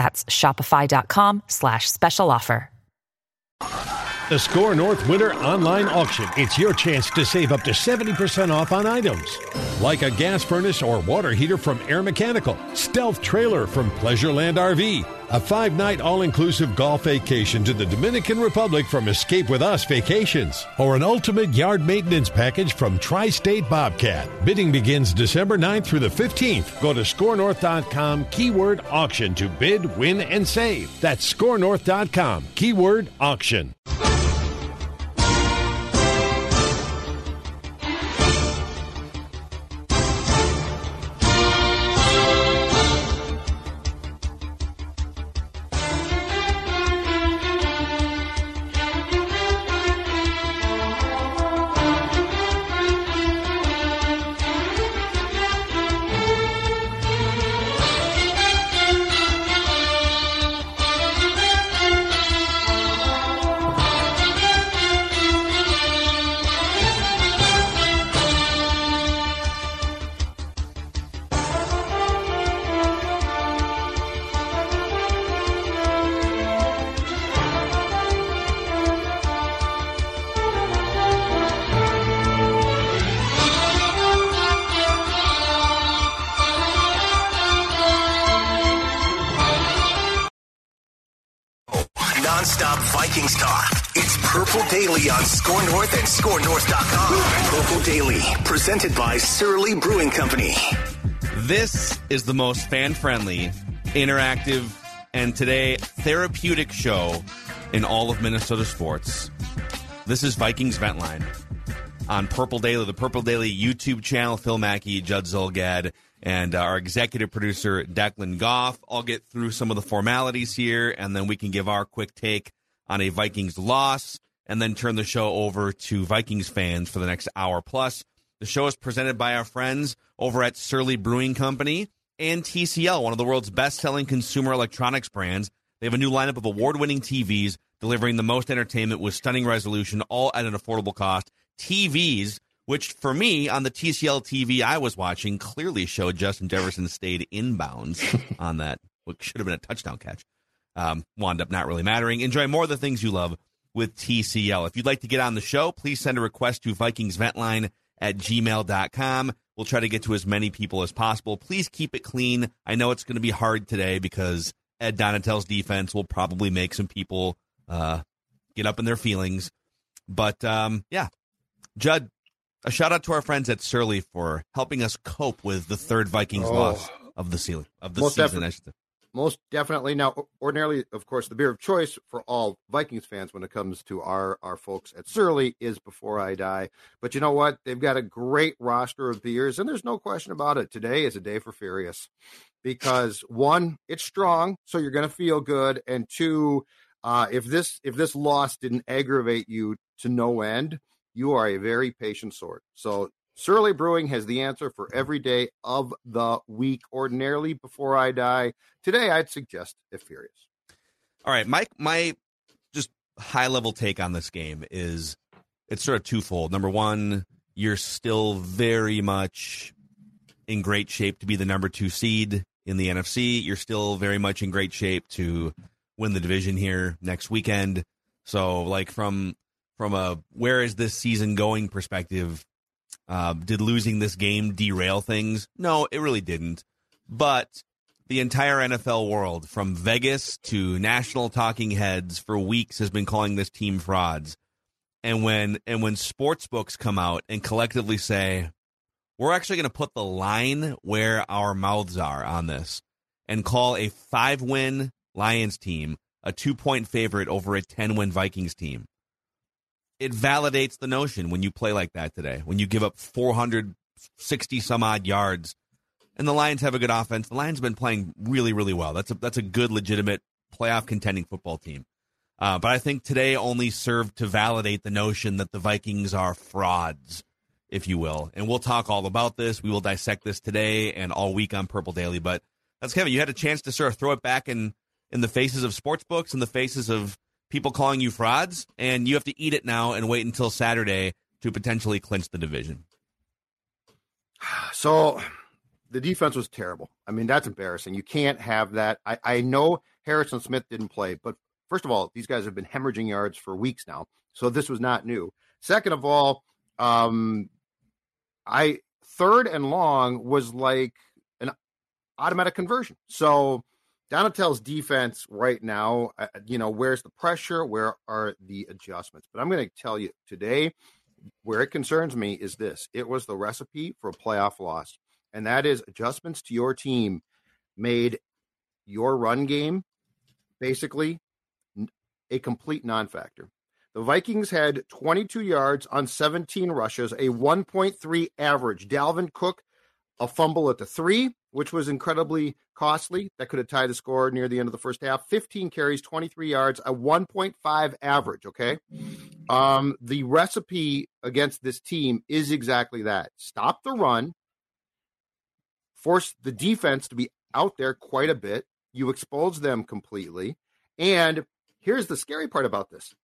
That's shopify.com slash special offer. The Score North Winter Online Auction. It's your chance to save up to 70% off on items. Like a gas furnace or water heater from Air Mechanical, stealth trailer from Pleasureland RV, a five night all inclusive golf vacation to the Dominican Republic from Escape with Us Vacations, or an ultimate yard maintenance package from Tri State Bobcat. Bidding begins December 9th through the 15th. Go to scorenorth.com, keyword auction to bid, win, and save. That's scorenorth.com, keyword auction. Presented by Surly Brewing Company. This is the most fan friendly, interactive, and today therapeutic show in all of Minnesota sports. This is Vikings Vent Line on Purple Daily, the Purple Daily YouTube channel. Phil Mackey, Judd Zulgad, and uh, our executive producer, Declan Goff. I'll get through some of the formalities here, and then we can give our quick take on a Vikings loss, and then turn the show over to Vikings fans for the next hour plus. The show is presented by our friends over at Surly Brewing Company and TCL, one of the world's best selling consumer electronics brands. They have a new lineup of award winning TVs delivering the most entertainment with stunning resolution, all at an affordable cost. TVs, which for me on the TCL TV I was watching, clearly showed Justin Jefferson stayed inbounds on that, which should have been a touchdown catch. Um, wound up not really mattering. Enjoy more of the things you love with TCL. If you'd like to get on the show, please send a request to Vikings VikingsVentline at gmail.com. We'll try to get to as many people as possible. Please keep it clean. I know it's going to be hard today because Ed Donatell's defense will probably make some people uh, get up in their feelings. But um, yeah, Judd, a shout out to our friends at Surly for helping us cope with the third Vikings Oh. loss of the season of the Most season. definitely. I should say. Most definitely. Now, ordinarily, of course, the beer of choice for all Vikings fans when it comes to our our folks at Surly is Before I Die. But you know what? They've got a great roster of beers, and there's no question about it. Today is a day for Furious because one, it's strong, so you're going to feel good, and two, uh, if this if this loss didn't aggravate you to no end, you are a very patient sort. So Surly Brewing has the answer for every day of the week. Ordinarily, before I die, today I'd suggest Furious. All right, Mike. My just high level take on this game is it's sort of twofold. Number one, you're still very much in great shape to be the number two seed in the NFC. You're still very much in great shape to win the division here next weekend. So, like from from a where is this season going perspective, uh, did losing this game derail things? No, it really didn't. But the entire NFL world, from Vegas to national talking heads, for weeks has been calling this team frauds. And when and when sports books come out and collectively say, we're actually going to put the line where our mouths are on this and call a five win Lions team a two point favorite over a 10 win Vikings team. It validates the notion when you play like that today, when you give up 460 some odd yards and the Lions have a good offense. The Lions have been playing really, really well. That's a, that's a good, legitimate playoff contending football team. Uh, but I think today only served to validate the notion that the Vikings are frauds, if you will. And we'll talk all about this. We will dissect this today and all week on Purple Daily. But that's Kevin. You had a chance to sort of throw it back in in the faces of sports books and the faces of people calling you frauds, and you have to eat it now and wait until Saturday to potentially clinch the division. So the defense was terrible. I mean, that's embarrassing. You can't have that. I, I know Harrison Smith didn't play, but first of all, these guys have been hemorrhaging yards for weeks now. So this was not new. Second of all, um, I third and long was like an automatic conversion. So Donatell's defense right now, uh, you know, where's the pressure? Where are the adjustments? But I'm going to tell you today, where it concerns me is this it was the recipe for a playoff loss, and that is adjustments to your team made your run game basically a complete non factor. The Vikings had 22 yards on 17 rushes, a 1.3 average. Dalvin Cook, a fumble at the three, which was incredibly costly. That could have tied the score near the end of the first half. 15 carries, 23 yards, a 1.5 average. Okay. Um, the recipe against this team is exactly that stop the run, force the defense to be out there quite a bit. You expose them completely. And here's the scary part about this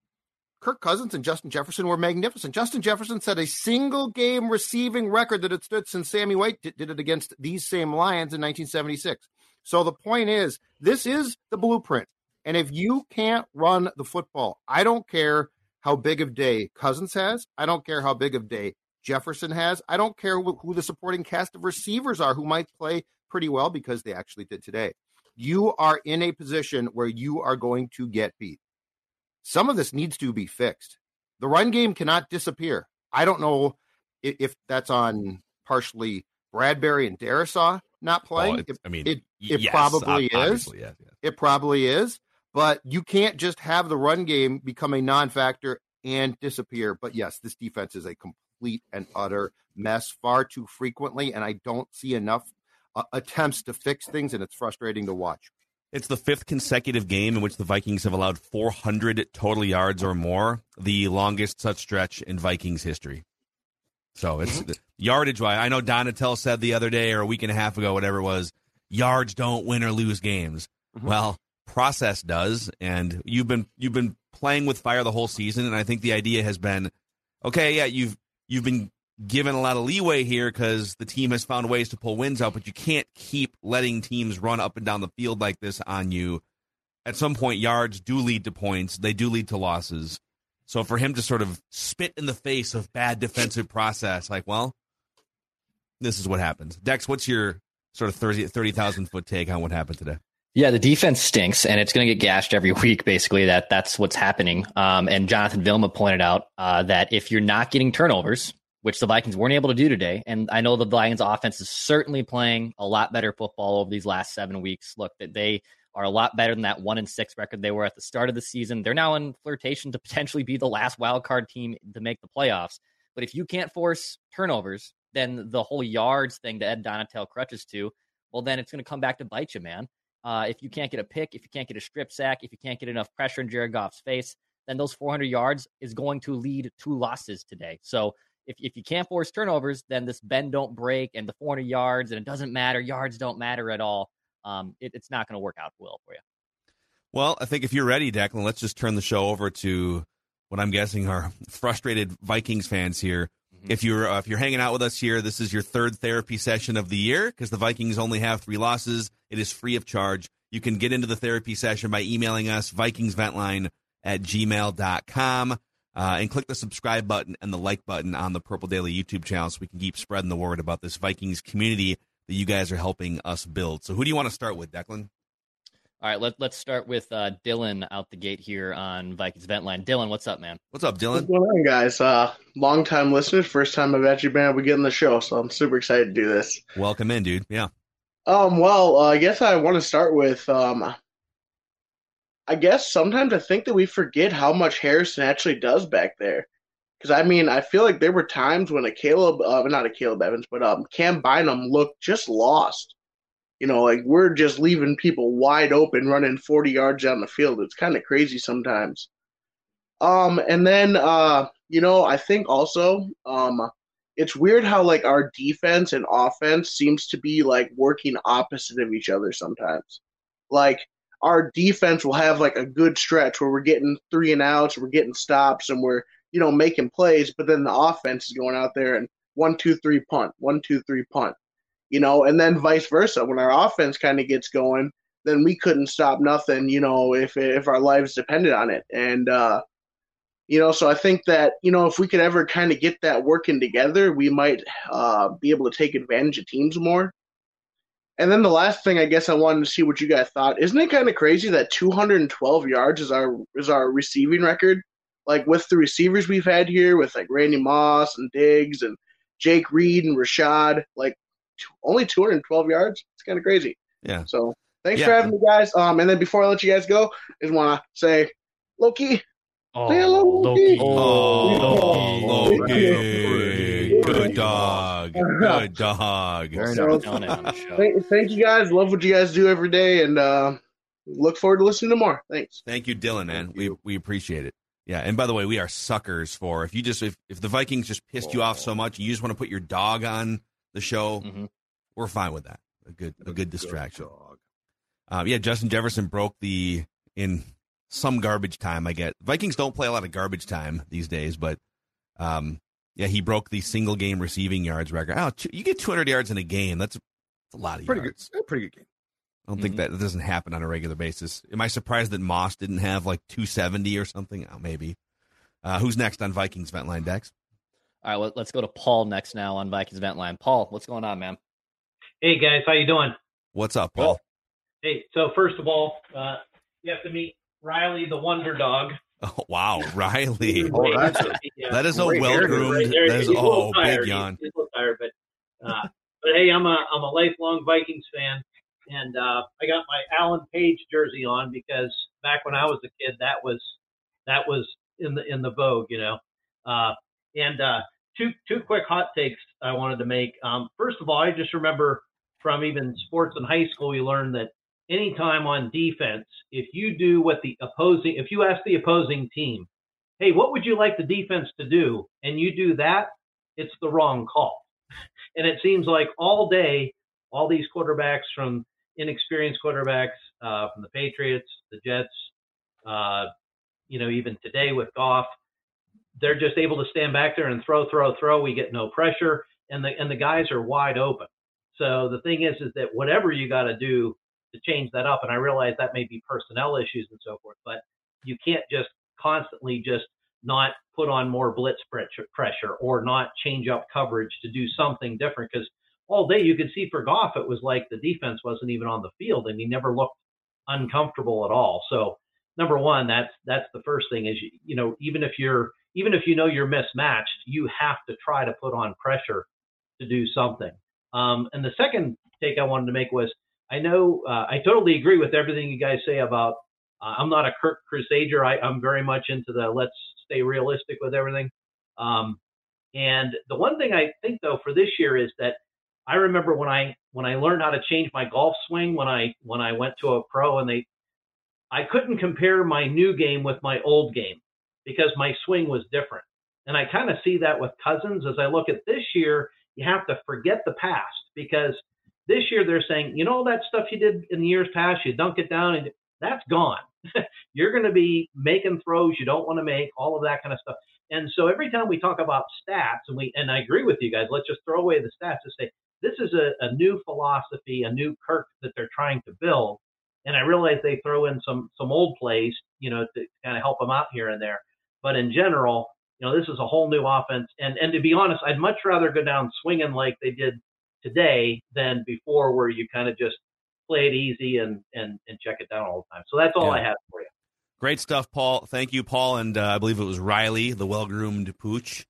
Kirk Cousins and Justin Jefferson were magnificent. Justin Jefferson set a single game receiving record that had stood since Sammy White did, it against these same Lions in 1976. So the point is, this is the blueprint. And if you can't run the football, I don't care how big of day Cousins has. I don't care how big of day Jefferson has. I don't care who the supporting cast of receivers are who might play pretty well because they actually did today. You are in a position where you are going to get beat some of this needs to be fixed. The run game cannot disappear. I don't know if, if that's on partially Bradbury and Darrisaw not playing. Well, I mean, it, it yes, probably is. Yes, yes. It probably is. But you can't just have the run game become a non-factor and disappear. But yes, this defense is a complete and utter mess far too frequently, and I don't see enough uh, attempts to fix things, and it's frustrating to watch. It's the fifth consecutive game in which the Vikings have allowed 400 total yards or more, the longest such stretch in Vikings history. So it's yardage wise. I know Donatell said the other day or a week and a half ago, whatever it was, yards don't win or lose games. Mm-hmm. Well, process does, and you've been you've been playing with fire the whole season, and I think the idea has been, okay, yeah, you've you've been given a lot of leeway here because the team has found ways to pull wins out, but you can't keep letting teams run up and down the field like this on you. At some point, yards do lead to points, they do lead to losses. So for him to sort of spit in the face of bad defensive process, like, well, this is what happens. Dex, what's your sort of 30,000 30, foot take on what happened today? Yeah, the defense stinks, and it's going to get gashed every week. Basically, that that's what's happening. Um, and Jonathan Vilma pointed out uh, that if you're not getting turnovers, which the Vikings weren't able to do today. And I know the Lions offense is certainly playing a lot better football over these last seven weeks. Look, that they are a lot better than that one and six record they were at the start of the season. They're now in flirtation to potentially be the last wild card team to make the playoffs. But if you can't force turnovers, then the whole yards thing that Ed Donatell crutches to, well, then it's going to come back to bite you, man. Uh, if you can't get a pick, if you can't get a strip sack, if you can't get enough pressure in Jared Goff's face, then those 400 yards is going to lead to losses today. So if, if you can't force turnovers, then this bend don't break and the 400 yards and it doesn't matter. Yards don't matter at all. Um, it, it's not going to work out well for you. Well, I think if you're ready, Declan, let's just turn the show over to what I'm guessing are frustrated Vikings fans here. Mm-hmm. If you're uh, if you're hanging out with us here, this is your third therapy session of the year because the Vikings only have three losses. It is free of charge. You can get into the therapy session by emailing us vikingsventline at gmail.com. Uh, and click the subscribe button and the like button on the Purple Daily YouTube channel so we can keep spreading the word about this Vikings community that you guys are helping us build. So who do you want to start with, Declan? All right, let, let's start with uh, Dylan out the gate here on Vikings Vent Line. Dylan, what's up, man? What's up, Dylan? What's going on, guys? Uh, long time listeners, first time I've actually been able to get on the show, so I'm super excited to do this. Welcome in, dude. Yeah. Um, well, uh, I guess I want to start with um, I guess sometimes I think that we forget how much Harrison actually does back there. Because I mean, I feel like there were times when a Caleb, uh, not a Caleb Evans, but um, Cam Bynum looked just lost. You know, like we're just leaving people wide open, running 40 yards down the field. It's kind of crazy sometimes. Um, and then uh, you know, I think also um, it's weird how like our defense and offense seems to be like working opposite of each other sometimes. Like our defense will have like a good stretch where we're getting three and outs, we're getting stops, and we're you know making plays, but then the offense is going out there and one two three punt, one two three punt you know, and then vice versa. When our offense kind of gets going, then we couldn't stop nothing, you know, if if our lives depended on it. And uh, you know, so I think that you know if we could ever kind of get that working together, we might uh, be able to take advantage of teams more. And then the last thing, I guess I wanted to see what you guys thought. Isn't it kind of crazy that 212 yards is our is our receiving record? Like with the receivers we've had here, with like Randy Moss and Diggs and Jake Reed and Rashad, like only 212 yards. It's kind of crazy. Yeah. So thanks Yeah. for having me, guys. Um, and then before I let you guys go, I just want to say, Loki, Oh, Say hello, Loki. Loki. Oh, Loki. Loki. Good dog. Good dog. So, nice. Telling it on the show. thank, thank you guys. Love what you guys do every day, and uh, look forward to listening to more. Thanks. Thank you, Dylan, man. Thank We we appreciate it. Yeah, and by the way, we are suckers for if you just if, if the Vikings just pissed you off so much, you just want to put your dog on the show, Mhm. we're fine with that. A good a good distraction. dog. Um, yeah, Justin Jefferson broke the in some garbage time. I get Vikings don't play a lot of garbage time these days, but um, yeah, he broke the single game receiving yards record. Oh, you get 200 yards in a game. That's, that's a lot of yards. Pretty yards. good. Pretty good game. I don't think that, that doesn't happen on a regular basis. Am I surprised that Moss didn't have like 270 or something? Oh, maybe. Uh, who's next on Vikings Vent Line Dex? All right, let, let's go to Paul next now on Vikings Vent Line. Paul, what's going on, man? Hey guys, how you doing? What's up, Paul? Hey, so first of all, uh, you have to meet Riley the Wonder Dog. Oh, wow, Riley. Oh, that's a- Yeah. That is a well groomed. Right. That is He's a oh, tired. big yawn. He's, he's tired, but uh, but hey, I'm a I'm a lifelong Vikings fan, and uh, I got my Alan Page jersey on because back when I was a kid, that was that was in the in the vogue, you know. Uh, and uh, two two quick hot takes I wanted to make. Um, first of all, I just remember from even sports in high school, you learned that anytime on defense, if you do what the opposing, if you ask the opposing team, hey, what would you like the defense to do? And you do that, it's the wrong call. And it seems like all day, all these quarterbacks from inexperienced quarterbacks uh, from the Patriots, the Jets, uh, you know, even today with Goff, they're just able to stand back there and throw, throw, throw. We get no pressure, and the and the guys are wide open. So the thing is, is that whatever you got to do to change that up, and I realize that may be personnel issues and so forth, but you can't just constantly just not put on more blitz pressure, or not change up coverage to do something different because all day you could see for Goff it was like the defense wasn't even on the field and he never looked uncomfortable at all. So number one, that's that's the first thing is you, you know even if you're even if you know you're mismatched, you have to try to put on pressure to do something. Um, and the second take I wanted to make was I know uh, I totally agree with everything you guys say about. Uh, I'm not a Kirk Crusader. I, I'm very much into the let's stay realistic with everything. Um, and the one thing I think though for this year is that I remember when I when I learned how to change my golf swing when I when I went to a pro and they I couldn't compare my new game with my old game because my swing was different. And I kind of see that with Cousins as I look at this year, you have to forget the past because this year they're saying, you know, all that stuff you did in the years past, you dunk it down and that's gone. You're going to be making throws you don't want to make, all of that kind of stuff. And so every time we talk about stats, and we and I agree with you guys, let's just throw away the stats and say this is a, a new philosophy, a new Kirk that they're trying to build. And I realize they throw in some some old plays, you know, to kind of help them out here and there. But in general, you know, this is a whole new offense. And and to be honest, I'd much rather go down swinging like they did today than before, where you kind of just play it easy and and and check it down all the time. So that's all Yeah. I have for you. Great stuff, Paul. Thank you, Paul, and uh, I believe it was Riley, the well-groomed pooch,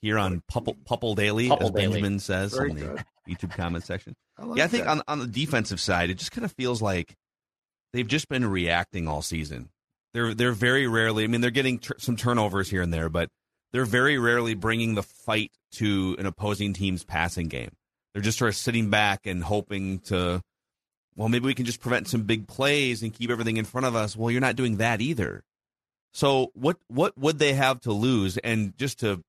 here on Pupple, Pupple Daily, Pupple as Daily. Benjamin says Very in the good. YouTube comment section. I yeah, I think that. on on the defensive side, it just kind of feels like they've just been reacting all season. They're they're very rarely. I mean, they're getting tur some turnovers here and there, but they're very rarely bringing the fight to an opposing team's passing game. They're just sort of sitting back and hoping to. Well, maybe we can just prevent some big plays and keep everything in front of us. Well, you're not doing that either. So what what would they have to lose? And just to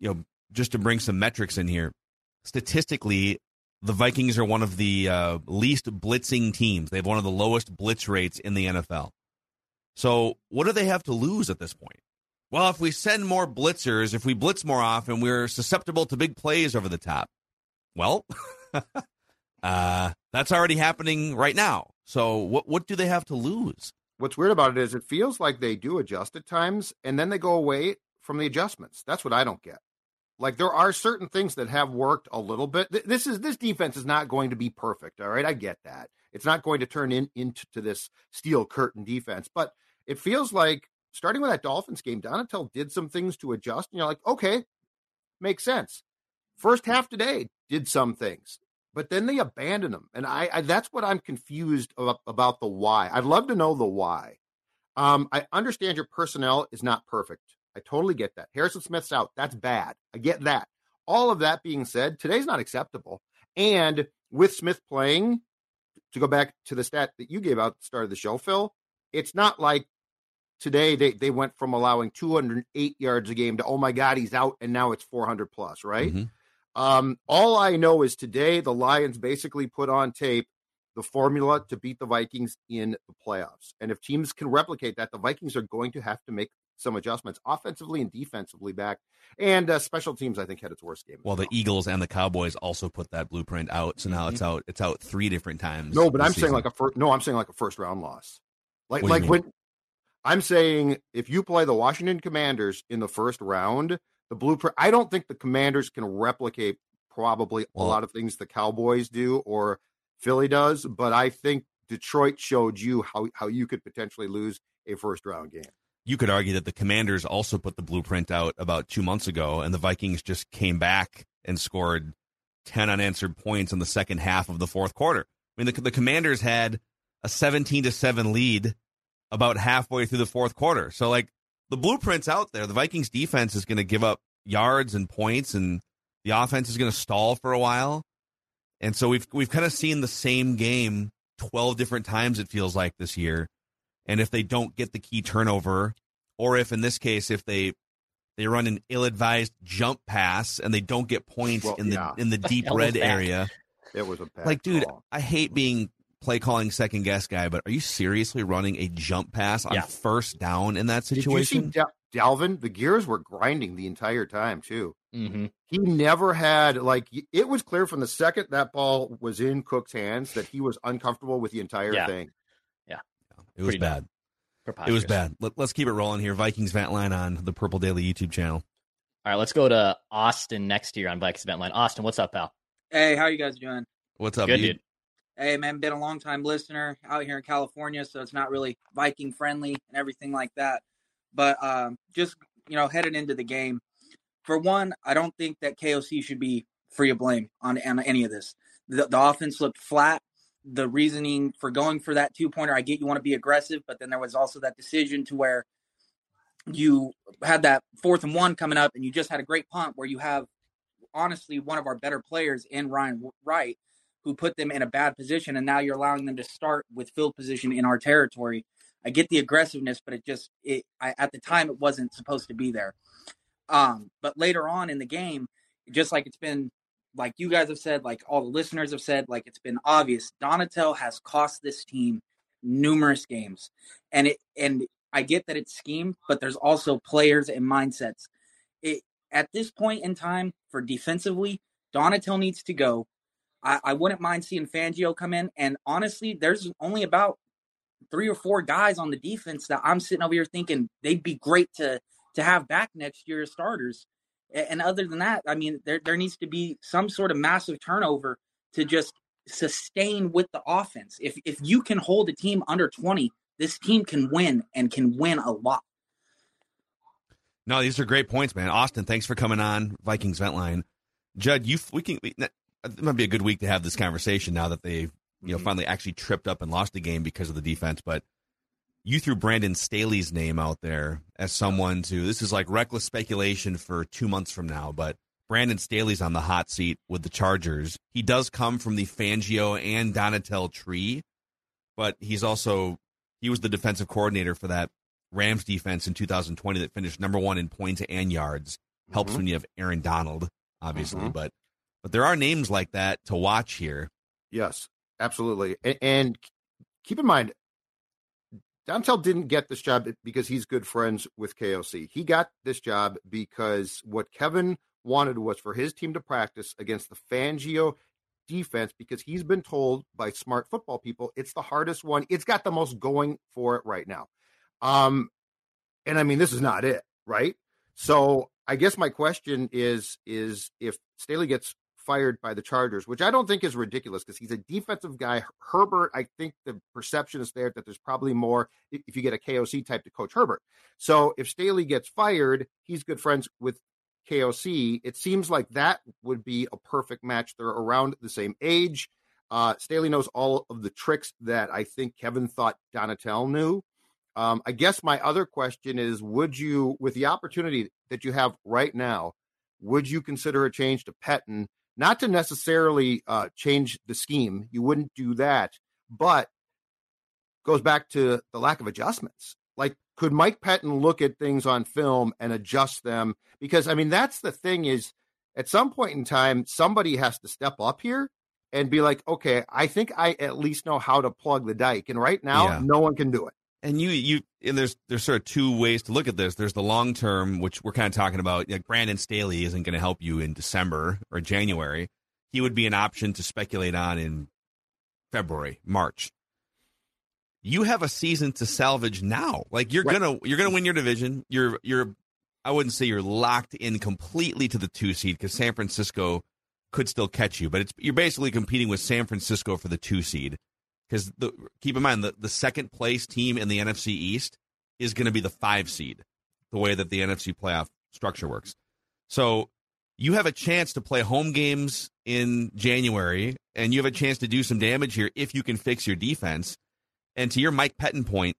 you know, just to bring some metrics in here, statistically, the Vikings are one of the uh, least blitzing teams. They have one of the lowest blitz rates in the NFL. So, what do they have to lose at this point? Well, if we send more blitzers, if we blitz more often, we're susceptible to big plays over the top. Well, uh, that's already happening right now. So, what what do they have to lose? What's weird about it is it feels like they do adjust at times and then they go away from the adjustments. That's what I don't get. Like there are certain things that have worked a little bit. Th- This is this defense is not going to be perfect. All right, I get that. It's not going to turn in into to this steel curtain defense, but it feels like starting with that Dolphins game, Donatell did some things to adjust, and you're like, okay, makes sense. First half today did some things, but then they abandoned them, and I, I that's what I'm confused about, about the why. I'd love to know the why. Um, I understand your personnel is not perfect. I totally get that. Harrison Smith's out. That's bad. I get that. All of that being said, today's not acceptable. And with Smith playing, to go back to the stat that you gave out at the start of the show, Phil, it's not like today they, they went from allowing 208 yards a game to, oh my God, he's out, and now it's 400 plus, right? Mhm. Um, all I know is today the Lions basically put on tape the formula to beat the Vikings in the playoffs. And if teams can replicate that, the Vikings are going to have to make some adjustments offensively and defensively back. And uh, special teams, I think, had its worst game. Well, the Eagles and the Cowboys also put that blueprint out, so now it's out. It's out three different times. No, but I'm saying like a first. No, I'm saying like a first round loss. Like What like when I'm saying if you play the Washington Commanders in the first round, the blueprint. I don't think the Commanders can replicate probably Well- a lot of things the Cowboys do or Philly does, but I think Detroit showed you how how you could potentially lose a first round game. you could argue that the Commanders also put the blueprint out about two months ago, and the Vikings just came back and scored ten unanswered points in the second half of the fourth quarter. I mean, the, the Commanders had a seventeen to seven lead about halfway through the fourth quarter. So, like, the blueprint's out there. The Vikings defense is going to give up yards and points, and the offense is going to stall for a while. And so we've we've kind of seen the same game twelve different times. It feels like this year. And if they don't get the key turnover, or if in this case, if they they run an ill-advised jump pass and they don't get points Well, in the yeah. in the deep red that? area, It was a bad like, dude, call. I hate being play calling second guess guy, but are you seriously running a jump pass on Yeah. first down in that Did you see situation? Dal- Dalvin? The gears were grinding the entire time too. hmm he never had like it was clear from the second that ball was in Cook's hands that he was uncomfortable with the entire Yeah. thing. Yeah, it was Pretty bad. It was bad. Let, let's keep it rolling here. Vikings Vent Line on the Purple Daily YouTube channel. All right, let's go to Austin next year on Vikings Event Line. Austin, what's up, pal? Hey, how you guys doing? What's up, Good, dude? dude. Hey, man, been a long time listener out here in California, so it's not really Viking friendly and everything like that. But um, just you know, headed into the game, for one, I don't think that KOC should be free of blame on, on any of this. The, the offense looked flat. The reasoning for going for that two pointer, I get you want to be aggressive, but then there was also that decision to where you had that fourth and one coming up, and you just had a great punt where you have honestly one of our better players in Ryan Wright who put them in a bad position, and now you're allowing them to start with field position in our territory. I get the aggressiveness, but it just it I, at the time it wasn't supposed to be there. Um, but later on in the game, just like it's been, like you guys have said, like all the listeners have said, like it's been obvious, Donatell has cost this team numerous games, and it and I get that it's scheme, but there's also players and mindsets. It at this point in time for defensively, Donatell needs to go. I, I wouldn't mind seeing Fangio come in. And honestly, there's only about three or four guys on the defense that I'm sitting over here thinking they'd be great to to have back next year as starters. And other than that, I mean, there there needs to be some sort of massive turnover to just sustain with the offense. If if you can hold a team under 20, this team can win and can win a lot. No, these are great points, man. Austin, thanks for coming on Vikings Vent Line. Judd, you we can it might be a good week to have this conversation now that they've you know mm-hmm. finally actually tripped up and lost the game because of the defense. But you threw Brandon Staley's name out there as someone to this is like reckless speculation for two months from now, but Brandon Staley's on the hot seat with the Chargers. He does come from the Fangio and Donatell tree, but he's also he was the defensive coordinator for that Rams defense in 2020 that finished number one in points and yards. Helps mm-hmm. when you have Aaron Donald, obviously, mm-hmm. but but there are names like that to watch here. Yes, absolutely. And, and keep in mind, Donatell didn't get this job because he's good friends with KOC. He got this job because what Kevin wanted was for his team to practice against the Fangio defense because he's been told by smart football people it's the hardest one. It's got the most going for it right now. Um, and I mean, this is not it, right? So I guess my question is is if Staley gets fired by the Chargers, which I don't think is ridiculous because he's a defensive guy. Herbert, I think the perception is there that there's probably more if you get a KOC type to coach Herbert. So if Staley gets fired, he's good friends with KOC. It seems like that would be a perfect match. They're around the same age. Uh, Staley knows all of the tricks that I think Kevin thought Donatell knew. Um, I guess my other question is would you, with the opportunity that you have right now, would you consider a change to Pettine? Not to necessarily uh, change the scheme, you wouldn't do that, but goes back to the lack of adjustments. Like, could Mike Pettine look at things on film and adjust them? Because, I mean, that's the thing is at some point in time, somebody has to step up here and be like, okay, I think I at least know how to plug the dike. And right now, yeah. no one can do it. And you, you, and there's there's sort of two ways to look at this. There's the long term, which we're kind of talking about. Like Brandon Staley isn't going to help you in December or January. He would be an option to speculate on in February, March. You have a season to salvage now. Like you're right. gonna you're gonna win your division. You're you're I wouldn't say you're locked in completely to the two seed because San Francisco could still catch you, but it's you're basically competing with San Francisco for the two seed because keep in mind the, the second place team in the NFC East is going to be the five seed, the way that the NFC playoff structure works. So you have a chance to play home games in January, and you have a chance to do some damage here if you can fix your defense. And to your Mike Pettine point,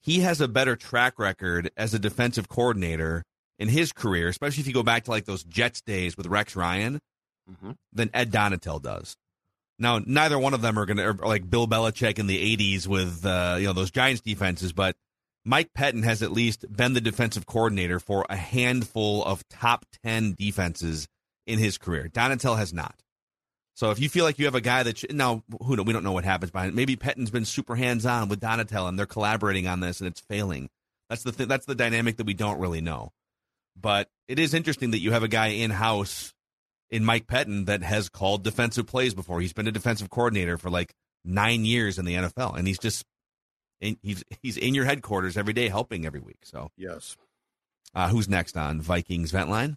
he has a better track record as a defensive coordinator in his career, especially if you go back to like those Jets days with Rex Ryan, mm-hmm. than Ed Donatell does. Now, neither one of them are going to like Bill Belichick in the '80s with uh, you know those Giants defenses, but Mike Pettine has at least been the defensive coordinator for a handful of top ten defenses in his career. Donatell has not. So if you feel like you have a guy that now who we don't know what happens behind maybe Pettine's been super hands on with Donatell and they're collaborating on this and it's failing. That's the th- that's the dynamic that we don't really know. But it is interesting that you have a guy in house in Mike Pettine that has called defensive plays before. He's been a defensive coordinator for like nine years in the NFL, and he's just in, he's he's in your headquarters every day, helping every week. So yes, uh, who's next on Vikings Vent Line?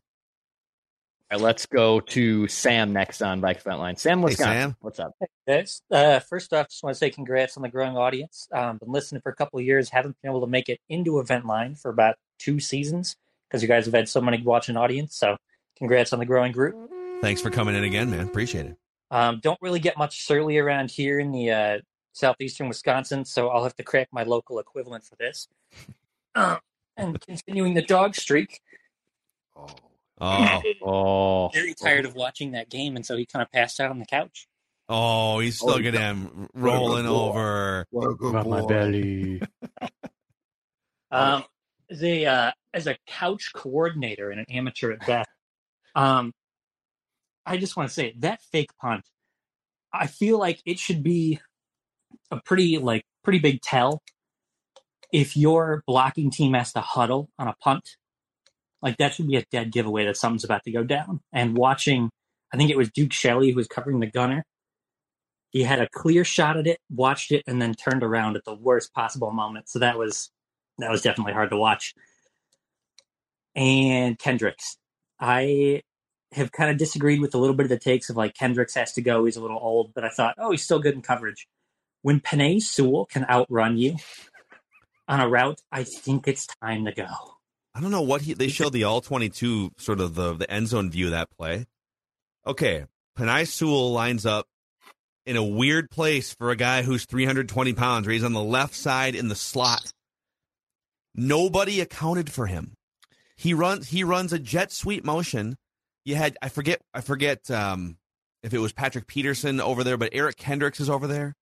All right, let's go to Sam next on Vikings Vent Line. Sam, what's hey, Sam. What's up? Hey guys, uh, first off, just want to say congrats on the growing audience. Um, been listening for a couple of years, haven't been able to make it into a Vent Line for about two seasons because you guys have had so many watching audience. So congrats on the growing group. Thanks for coming in again, man. Appreciate it. Um, don't really get much surly around here in the uh, southeastern Wisconsin, so I'll have to crack my local equivalent for this. Uh, and continuing the dog streak. Oh. Oh, oh. Very tired of watching that game, and so he kind of passed out on the couch. Oh, he's still oh, at him rolling over. Rub my belly. um, as a uh, as a couch coordinator and an amateur at that, um, I just want to say that fake punt. I feel like it should be a pretty like pretty big tell if your blocking team has to huddle on a punt. Like that should be a dead giveaway that something's about to go down. And watching, I think it was Duke Shelley who was covering the gunner. He had a clear shot at it, watched it, and then turned around at the worst possible moment. So that was that was definitely hard to watch. And Kendricks, I have kind of disagreed with a little bit of the takes of like Kendricks has to go. He's a little old, but I thought, oh, he's still good in coverage. When Penei Sewell can outrun you on a route, I think it's time to go. I don't know what he. They showed the all twenty-two sort of the the end zone view of that play. Okay, Penei Sewell lines up in a weird place for a guy who's 320 pounds. Where he's on the left side in the slot. Nobody accounted for him. He runs. He runs a jet sweep motion. You had I forget. I forget um, if it was Patrick Peterson over there, but Eric Kendricks is over there.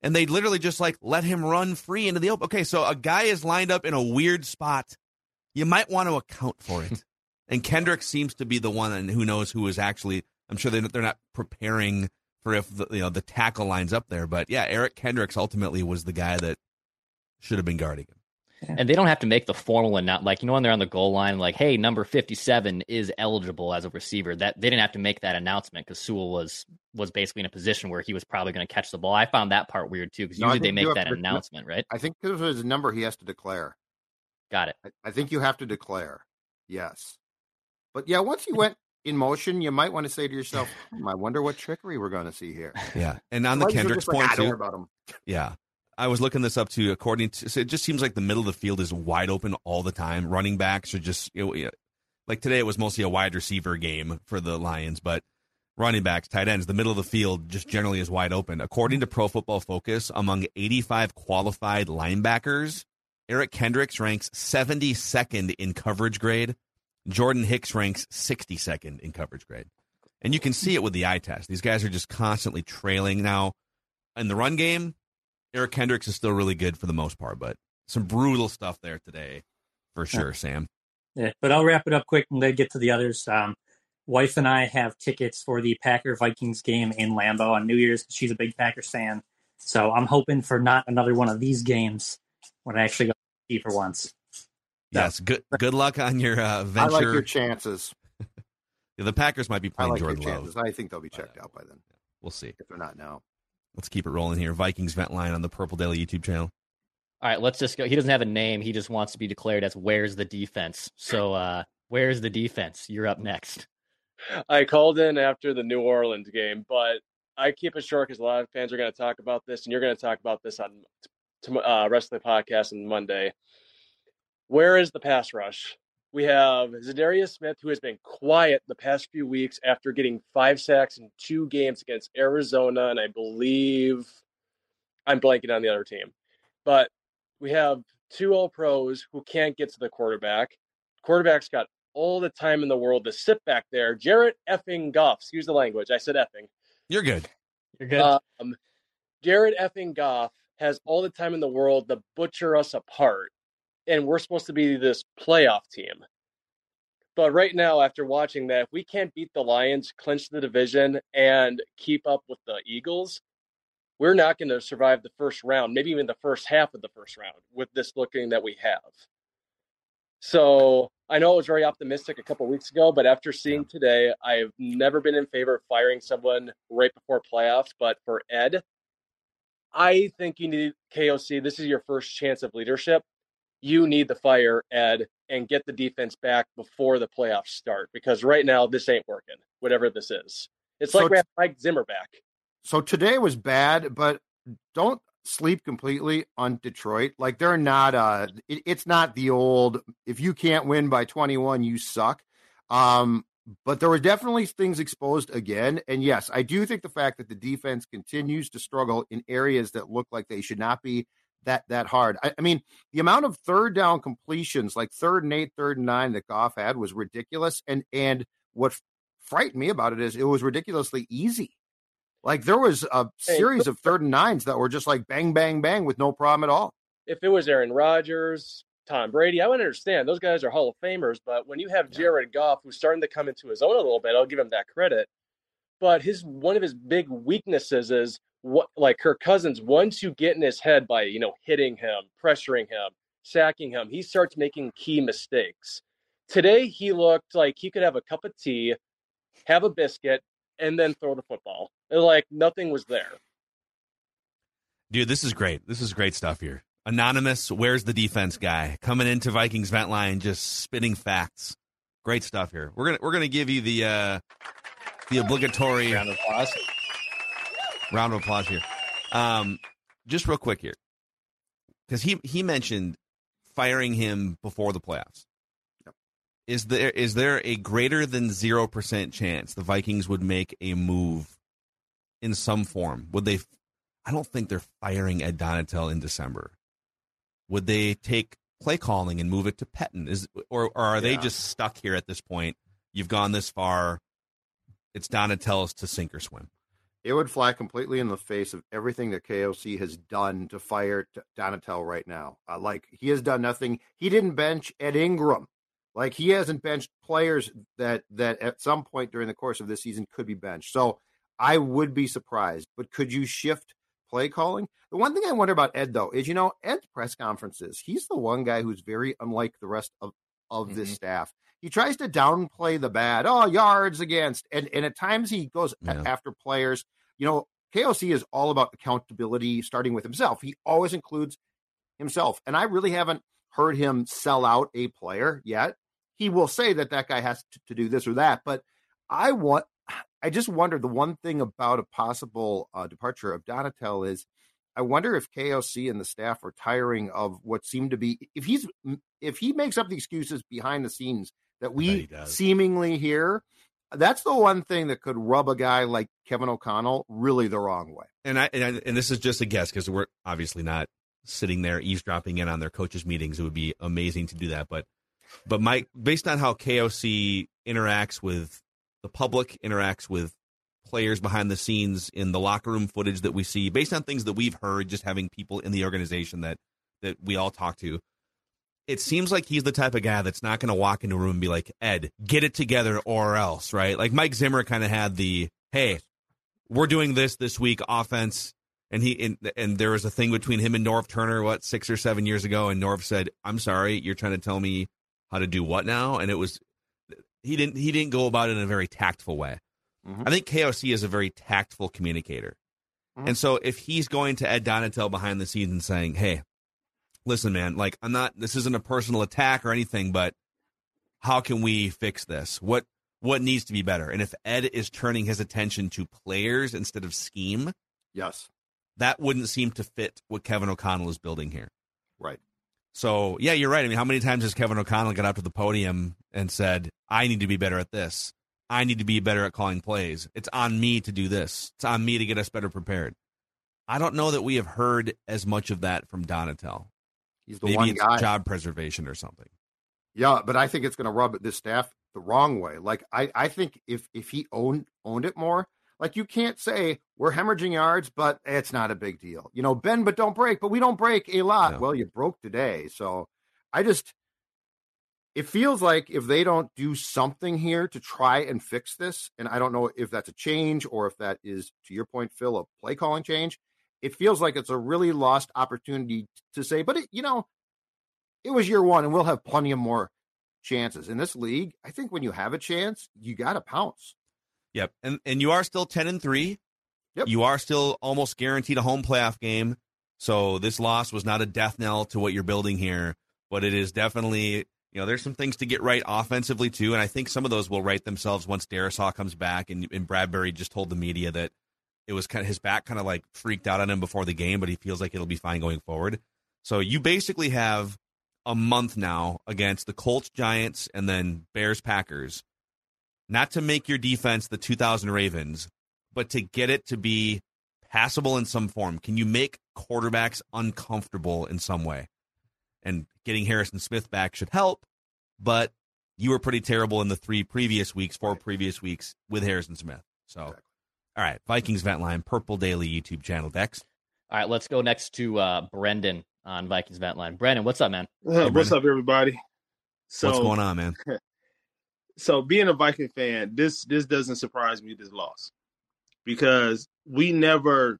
And they literally just like let him run free into the open. Okay, so a guy is lined up in a weird spot. You might want to account for it. and Kendrick seems to be the one, and who knows who is actually. I'm sure they're, they're not preparing for if the, you know the tackle lines up there. But yeah, Eric Kendricks ultimately was the guy that should have been guarding him. And they don't have to make the formal and not like you know when they're on the goal line, like, hey, number fifty seven is eligible as a receiver. That they didn't have to make that announcement because Sewell was was basically in a position where he was probably going to catch the ball. I found that part weird too because No, usually they make that to- announcement, right? I think this is a number he has to declare. Got it. I, I think you have to declare. Yes. But yeah, once you went in motion, you might want to say to yourself, hmm, I wonder what trickery we're going to see here. Yeah, and on the Otherwise, Kendricks like, point "Ah, too. about him. Yeah. I was looking this up too. According to, so it just seems like the middle of the field is wide open all the time. Running backs are just, you know, like today it was mostly a wide receiver game for the Lions, but running backs, tight ends, the middle of the field just generally is wide open. According to Pro Football Focus, among 85 qualified linebackers, Eric Kendricks ranks 72nd in coverage grade. Jordan Hicks ranks 62nd in coverage grade. And you can see it with the eye test. These guys are just constantly trailing. Now, in the run game, Eric Kendricks is still really good for the most part, but some brutal stuff there today for sure, Sam. Yeah, but I'll wrap it up quick and then get to the others. Um, wife and I have tickets for the Packer Vikings game in Lambeau on New Year's. She's a big Packers fan, so I'm hoping for not another one of these games when I actually go see for once. Yes, good good luck on your uh, I like your chances. Yeah, the Packers might be I playing like your Jordan Love. chances. I think they'll be checked out by then. We'll see. If they're not now. Let's keep it rolling here. Vikings vent line on the Purple Daily YouTube channel. All right, let's just go. He doesn't have a name. He just wants to be declared as where's the defense. So, uh, where's the defense? You're up next. I called in after the New Orleans game, but I keep it short because a lot of fans are going to talk about this, and you're going to talk about this on t- uh, rest of the podcast on Monday. Where is the pass rush? We have Za'Darius Smith, who has been quiet the past few weeks after getting five sacks in two games against Arizona, and I believe I'm blanking on the other team. But we have two All Pros who can't get to the quarterback. Quarterback's got all the time in the world to sit back there. Jared effing Goff, excuse the language. I said effing. You're good. You're good. Um, Jared effing Goff has all the time in the world to butcher us apart, and we're supposed to be this playoff team. But right now, after watching that, if we can't beat the Lions, clinch the division, and keep up with the Eagles, we're not going to survive the first round, maybe even the first half of the first round with this looking that we have. So I know I was very optimistic a couple weeks ago, but after seeing today, I've never been in favor of firing someone right before playoffs. But for Ed, I think you need KOC. This is your first chance of leadership. You need the fire Ed and get the defense back before the playoffs start because right now this ain't working. Whatever this is, it's So like we have Mike Zimmer back. So today was bad, but don't sleep completely on Detroit. Like they're not uh it, it's not the old if you can't win by 21 you suck. Um but there were definitely things exposed again and yes, I do think the fact that the defense continues to struggle in areas that look like they should not be that that hard. I, I mean, the amount of third down completions, like third and eight, third and nine that Goff had was ridiculous and and what frightened me about it is it was ridiculously easy. Like there was a series of third and nines that were just like bang, bang, bang with no problem at all. if it was Aaron Rodgers, Tom Brady, I would understand those guys are Hall of Famers. But when you have Jared Goff, who's starting to come into his own a little bit, I'll give him that credit. But his one of his big weaknesses is what like Kirk Cousins. Once you get in his head by you know hitting him, pressuring him, sacking him, he starts making key mistakes. Today he looked like he could have a cup of tea, have a biscuit, and then throw the football. Like nothing was there. Dude, this is great. This is great stuff here. Anonymous, where's the defense guy? Coming into Vikings vent line, just spitting facts. Great stuff here. We're gonna we're gonna give you the uh, the obligatory round of applause. Round of applause here. Um, just real quick here, because he he mentioned firing him before the playoffs. Yep. Is there is there a greater than zero percent chance the Vikings would make a move in some form? Would they? I don't think they're firing Ed Donatell in December. Would they take play calling and move it to Pettine? Is or, or are they just stuck here at this point? You've gone this far. It's Donatell's to sink or swim. It would fly completely in the face of everything that KOC has done to fire Donatell right now. Uh, like he has done nothing. He didn't bench Ed Ingram. Like he hasn't benched players that that at some point during the course of this season could be benched. So I would be surprised. But could you shift play calling? The one thing I wonder about Ed though is you know Ed's press conferences. He's the one guy who's very unlike the rest of of this Mhm. staff. He tries to downplay the bad. Oh, yards against, and and at times he goes Yeah. after players. You know, KOC is all about accountability, starting with himself. He always includes himself, and I really haven't heard him sell out a player yet. He will say that that guy has to, to do this or that, but I want. I just wonder the one thing about a possible uh, departure of Donatell is I wonder if KOC and the staff are tiring of what seemed to be if he's if he makes up the excuses behind the scenes that we seemingly hear. That's the one thing that could rub a guy like Kevin O'Connell really the wrong way. and I and, I, and this is just a guess because we're obviously not sitting there eavesdropping in on their coaches' meetings. It would be amazing to do that, but but Mike, based on how KOC interacts with the public, interacts with players behind the scenes in the locker room footage that we see, based on things that we've heard, just having people in the organization that that we all talk to. It seems like he's the type of guy that's not going to walk into a room and be like, Ed, get it together or else, right? Like Mike Zimmer kind of had the, hey, we're doing this this week offense and he and, and there was a thing between him and Norv Turner what six or seven years ago and Norv said I'm sorry you're trying to tell me how to do what now and it was he didn't he didn't go about it in a very tactful way Mhm. I think KOC is a very tactful communicator Mhm. and so if he's going to Ed Donatell behind the scenes and saying hey listen man like I'm not this isn't a personal attack or anything but how can we fix this what what needs to be better and if Ed is turning his attention to players instead of scheme Yes, that wouldn't seem to fit what Kevin O'Connell is building here. right. So yeah, you're right. I mean, how many times has Kevin O'Connell got up to the podium and said, "I need to be better at this. I need to be better at calling plays. It's on me to do this. It's on me to get us better prepared." I don't know that we have heard as much of that from Donatell. He's the Maybe one it's guy. job preservation or something. Yeah, but I think it's going to rub this staff the wrong way. Like I, I think if if he owned owned it more, like you can't say we're hemorrhaging yards, but it's not a big deal. You know, bend but don't break, but we don't break a lot. No. Well, you broke today, so I just it feels like if they don't do something here to try and fix this, and I don't know if that's a change or if that is, to your point, Phil, a play calling change. It feels like it's a really lost opportunity to say, but it, you know, it was year one, and we'll have plenty of more chances in this league. I think when you have a chance, you got to pounce. Yep, and and you are still ten and three. Yep. You are still almost guaranteed a home playoff game. So this loss was not a death knell to what you're building here, but it is definitely you know there's some things to get right offensively too, and I think some of those will right themselves once Darrisaw comes back. And, and Bradbury just told the media that it was kind of his back kind of like freaked out on him before the game, but he feels like it'll be fine going forward. So you basically have a month now against the Colts, Giants, and then Bears, Packers not to make your defense the 2000 Ravens, but to get it to be passable in some form. Can you make quarterbacks uncomfortable in some way? And getting Harrison Smith back should help, but you were pretty terrible in the three previous weeks, four previous weeks with Harrison Smith. So, Exactly. All right, Vikings Vent Line, Purple Daily YouTube channel, Dex. All right, let's go next to uh, Brendan on Vikings Vent Line. Brendan, what's up, man? What's Brendan. up, everybody? So, What's going on, man? so being a Viking fan, this this doesn't surprise me. This loss because we never,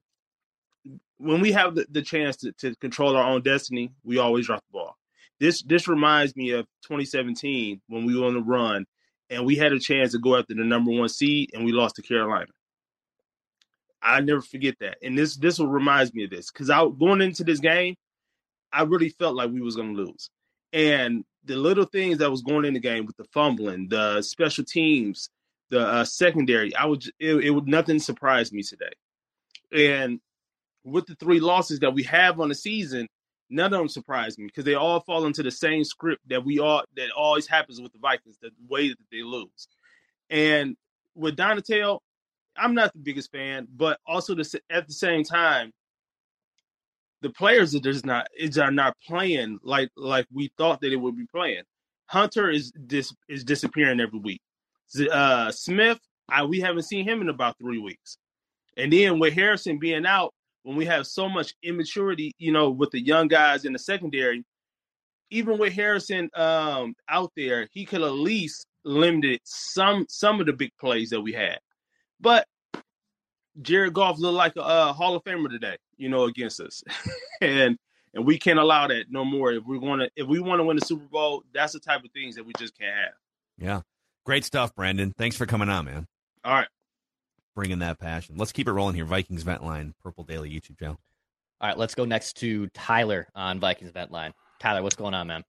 when we have the, the chance to, to control our own destiny, we always drop the ball. This this reminds me of 2017 when we were on the run and we had a chance to go after the number one seed and we lost to Carolina. I never forget that, and this this will reminds me of this because I going into this game, I really felt like we was to lose, and the little things that was going in the game with the fumbling, the special teams, the uh, secondary, I would it, it would nothing surprised me today. And with the three losses that we have on the season, none of them surprised me because they all fall into the same script that we all that always happens with the Vikings, the way that they lose. And with Donatello, I'm not the biggest fan, but also the, at the same time, the players are just not is are not playing like like we thought that it would be playing. Hunter is dis, is disappearing every week. Uh, Smith, I, we haven't seen him in about three weeks. And then with Harrison being out, when we have so much immaturity, you know, with the young guys in the secondary, even with Harrison um, out there, he could at least limited some some of the big plays that we had. But Jared Goff looked like a, a Hall of Famer today, you know, against us, and and we can't allow that no more. If we want to, if we want to win the Super Bowl, that's the type of things that we just can't have. Yeah, great stuff, Brandon. Thanks for coming on, man. All right, bringing that passion. Let's keep it rolling here. Vikings Vent Line, Purple Daily YouTube channel. All right, let's go next to Tyler on Vikings Vent Line. Tyler, what's going on, man?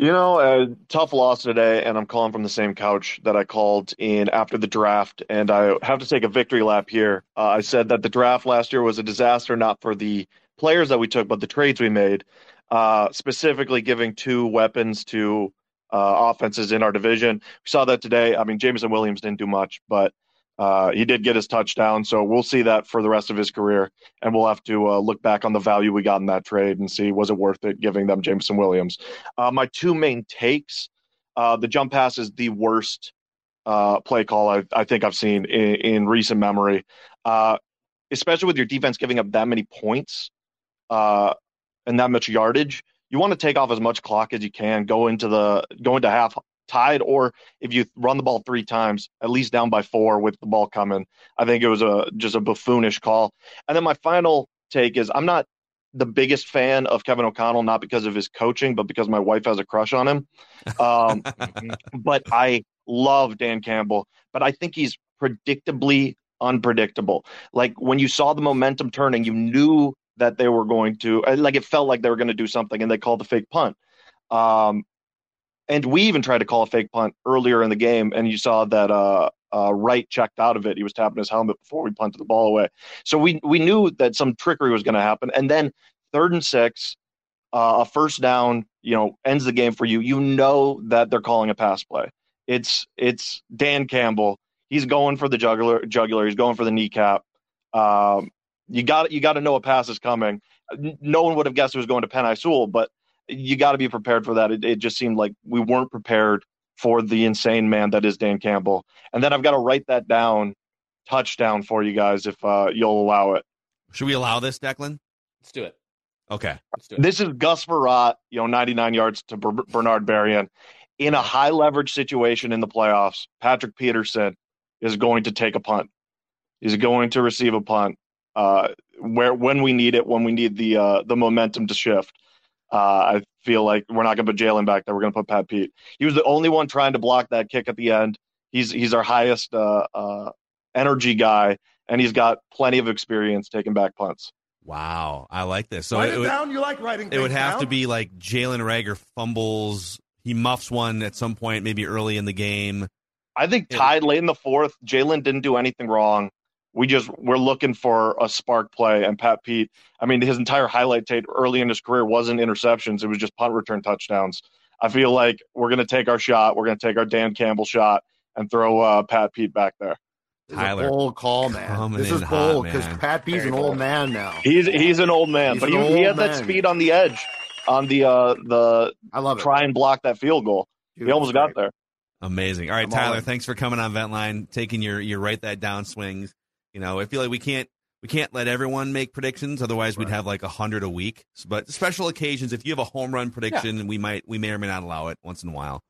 You know, a tough loss today, and I'm calling from the same couch that I called in after the draft. And I have to take a victory lap here. Uh, I said that the draft last year was a disaster, not for the players that we took, but the trades we made, uh, specifically giving two weapons to uh, offenses in our division. We saw that today. I mean, Jameson Williams didn't do much, but uh, he did get his touchdown, so we'll see that for the rest of his career, and we'll have to uh, look back on the value we got in that trade and see was it worth it giving them Jameson Williams. Uh, my two main takes: uh, the jump pass is the worst uh, play call I, I, think I've seen in, in recent memory, especially with your defense giving up that many points and that much yardage. You want to take off as much clock as you can, go into the go into half tied, or if you run the ball three times, at least down by four with the ball coming. I think it was a just a buffoonish call. And then my final take is I'm not the biggest fan of Kevin O'Connell, not because of his coaching, but because my wife has a crush on him. Um, but I love Dan Campbell, but I think he's predictably unpredictable. Like when you saw the momentum turning, you knew that they were going to, like it felt like they were going to do something, and they called the fake punt. Um, and we even tried to call a fake punt earlier in the game, and you saw that uh, uh, Wright checked out of it. He was tapping his helmet before we punted the ball away. So we we knew that some trickery was going to happen. And then third and six, uh, a first down, you know, ends the game for you. You know that they're calling a pass play. It's it's Dan Campbell. He's going for the jugular. Jugular. He's going for the kneecap. Um, you got you got to know a pass is coming. No one would have guessed it was going to Penei Sewell, but you got to be prepared for that. It, it just seemed like we weren't prepared for the insane man that is Dan Campbell. And then I've got to write that down, touchdown for you guys if uh, you'll allow it. Should we allow this, Declan? Let's do it. Okay. Let's do it. This is Gus Frerotte, you know, 99 yards to Bernard Berrian. In a high leverage situation in the playoffs, Patrick Peterson is going to take a punt. He's going to receive a punt uh, where when we need it, when we need the uh, the momentum to shift. Uh, I feel like we're not going to put Jalen back there. We're going to put Pat Pete. He was the only one trying to block that kick at the end. He's he's our highest uh, uh, energy guy, and he's got plenty of experience taking back punts. Wow, I like this. So Write it, it would, down. You like writing. it would have down? to be like Jalen Reagor fumbles. He muffs one at some point, maybe early in the game. I think tied late in the fourth. Jalen didn't do anything wrong. We just we're looking for a spark play, and Pat Pete. I mean, his entire highlight tape early in his career wasn't interceptions; it was just punt return touchdowns. I feel like we're going to take our shot. We're going to take our Dan Campbell shot and throw uh, Pat Pete back there. This is a bold call, man. This is hot, bold because. Pat P's an old man now. He's he's an old man, He's but he, old he had that speed on the edge, on the uh the I love it. try and block that field goal. Dude, he almost that's got there. Amazing. All right, I'm Tyler, in. thanks for coming on Vent Line, taking your your write that down swings. You know, I feel like we can't we can't let everyone make predictions, otherwise we'd have like a hundred a week. But special occasions, if you have a home run prediction, we might we may or may not allow it once in a while.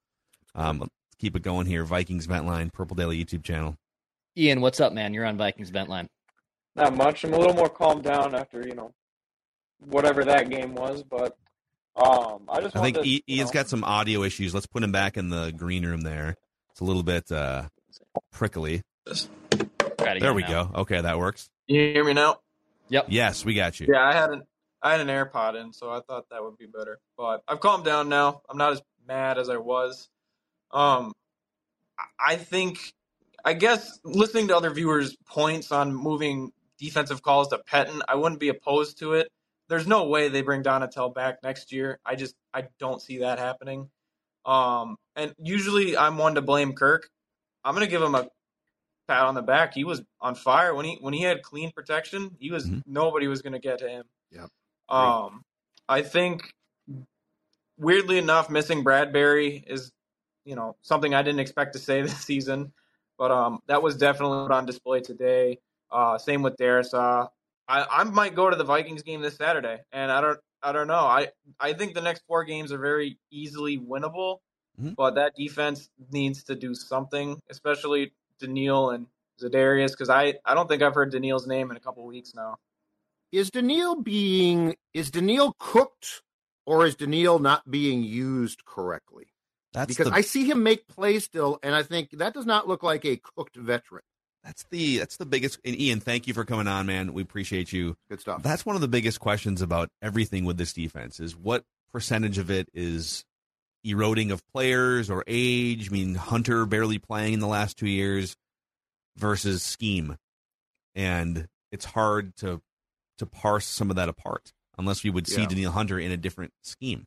Um, let's keep it going here. Vikings Vent Line, Purple Daily YouTube channel. Ian, what's up, man? You're on Vikings Vent Line. Not much. I'm a little more calmed down after you know whatever that game was, but um, I just I think wanted to, I- you know, got some audio issues. Let's put him back in the green room there. It's a little bit uh, prickly. Try to There we him out. go. Okay, that works. you hear me now? Yep. Yes, we got you. Yeah, I had an I had an AirPod in, so I thought that would be better. But I've calmed down now. I'm not as mad as I was. Um, I think, I guess, listening to other viewers' points on moving defensive calls to Pettine, I wouldn't be opposed to it. There's no way they bring Donatell back next year. I just I don't see that happening. Um, and usually I'm one to blame Kirk. I'm gonna give him a pat on the back. He was on fire when he when he had clean protection. He was Mm-hmm. nobody was gonna get to him. Yep. Um, I think weirdly enough, missing Bradbury is you know something I didn't expect to say this season, but um, that was definitely on display today. Uh, same with Darrisaw. I, I might go to the Vikings game this Saturday, and I don't I don't know. I I think the next four games are very easily winnable, Mhm. but that defense needs to do something, especially Danielle and Za'Darius, because I I don't think I've heard Danielle's name in a couple weeks now. Is Danielle being is Danielle cooked or is Danielle not being used correctly? That's because the- I see him make plays still, and I think that does not look like a cooked veteran. That's the that's the biggest. And Ian, thank you for coming on, man. We appreciate you. Good stuff. That's one of the biggest questions about everything with this defense is what percentage of it is eroding of players or age. I mean, Hunter barely playing in the last two years versus scheme, and it's hard to to parse some of that apart unless we would see Yeah. Danielle Hunter in a different scheme.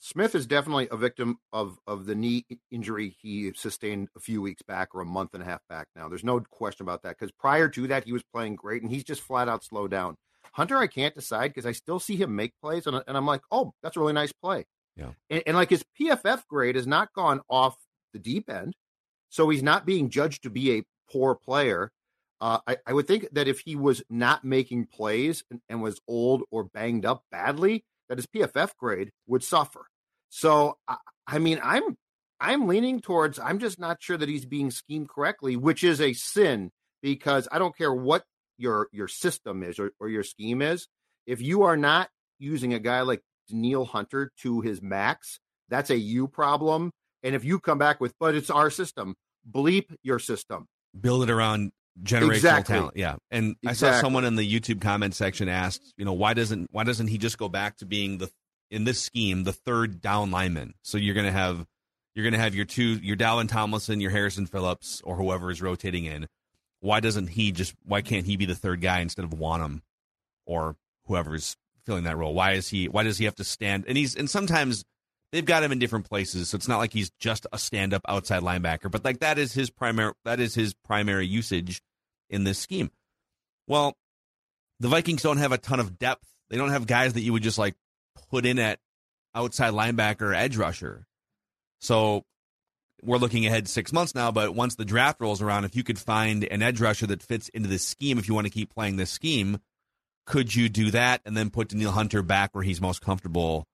Smith is definitely a victim of of the knee injury he sustained a few weeks back or a month and a half back now. There's no question about that because prior to that he was playing great and he's just flat out slowed down. Hunter, I can't decide because I still see him make plays and, and I'm like, oh, that's a really nice play. Yeah. And, and like his PFF grade has not gone off the deep end, so he's not being judged to be a poor player. Uh, I, I would think that if he was not making plays and, and was old or banged up badly, that his PFF grade would suffer. So I, I mean, I'm I'm leaning towards I'm just not sure that he's being schemed correctly, which is a sin because I don't care what your your system is or, or your scheme is. If you are not using a guy like Danielle Hunter to his max, that's a you problem. And if you come back with, but it's our system, bleep your system. build it around generational Exactly. talent. Yeah. And I saw someone in the YouTube comment section asked, you know, why doesn't why doesn't he just go back to being the in this scheme the third down lineman? So you're gonna have you're gonna have your two your Dalvin Tomlinson, your Harrison Phillips, or whoever is rotating in. Why doesn't he just why can't he be the third guy instead of Wonnum or whoever's filling that role? Why is he why does he have to stand and he's and sometimes they've got him in different places, so it's not like he's just a stand up outside linebacker, but like that is his primary that is his primary usage in this scheme. Well, the Vikings don't have a ton of depth. They don't have guys that you would just like put in at outside linebacker edge rusher. So we're looking ahead six months now, but once the draft rolls around, if you could find an edge rusher that fits into this scheme, if you want to keep playing this scheme, could you do that and then put Danielle Hunter back where he's most comfortable,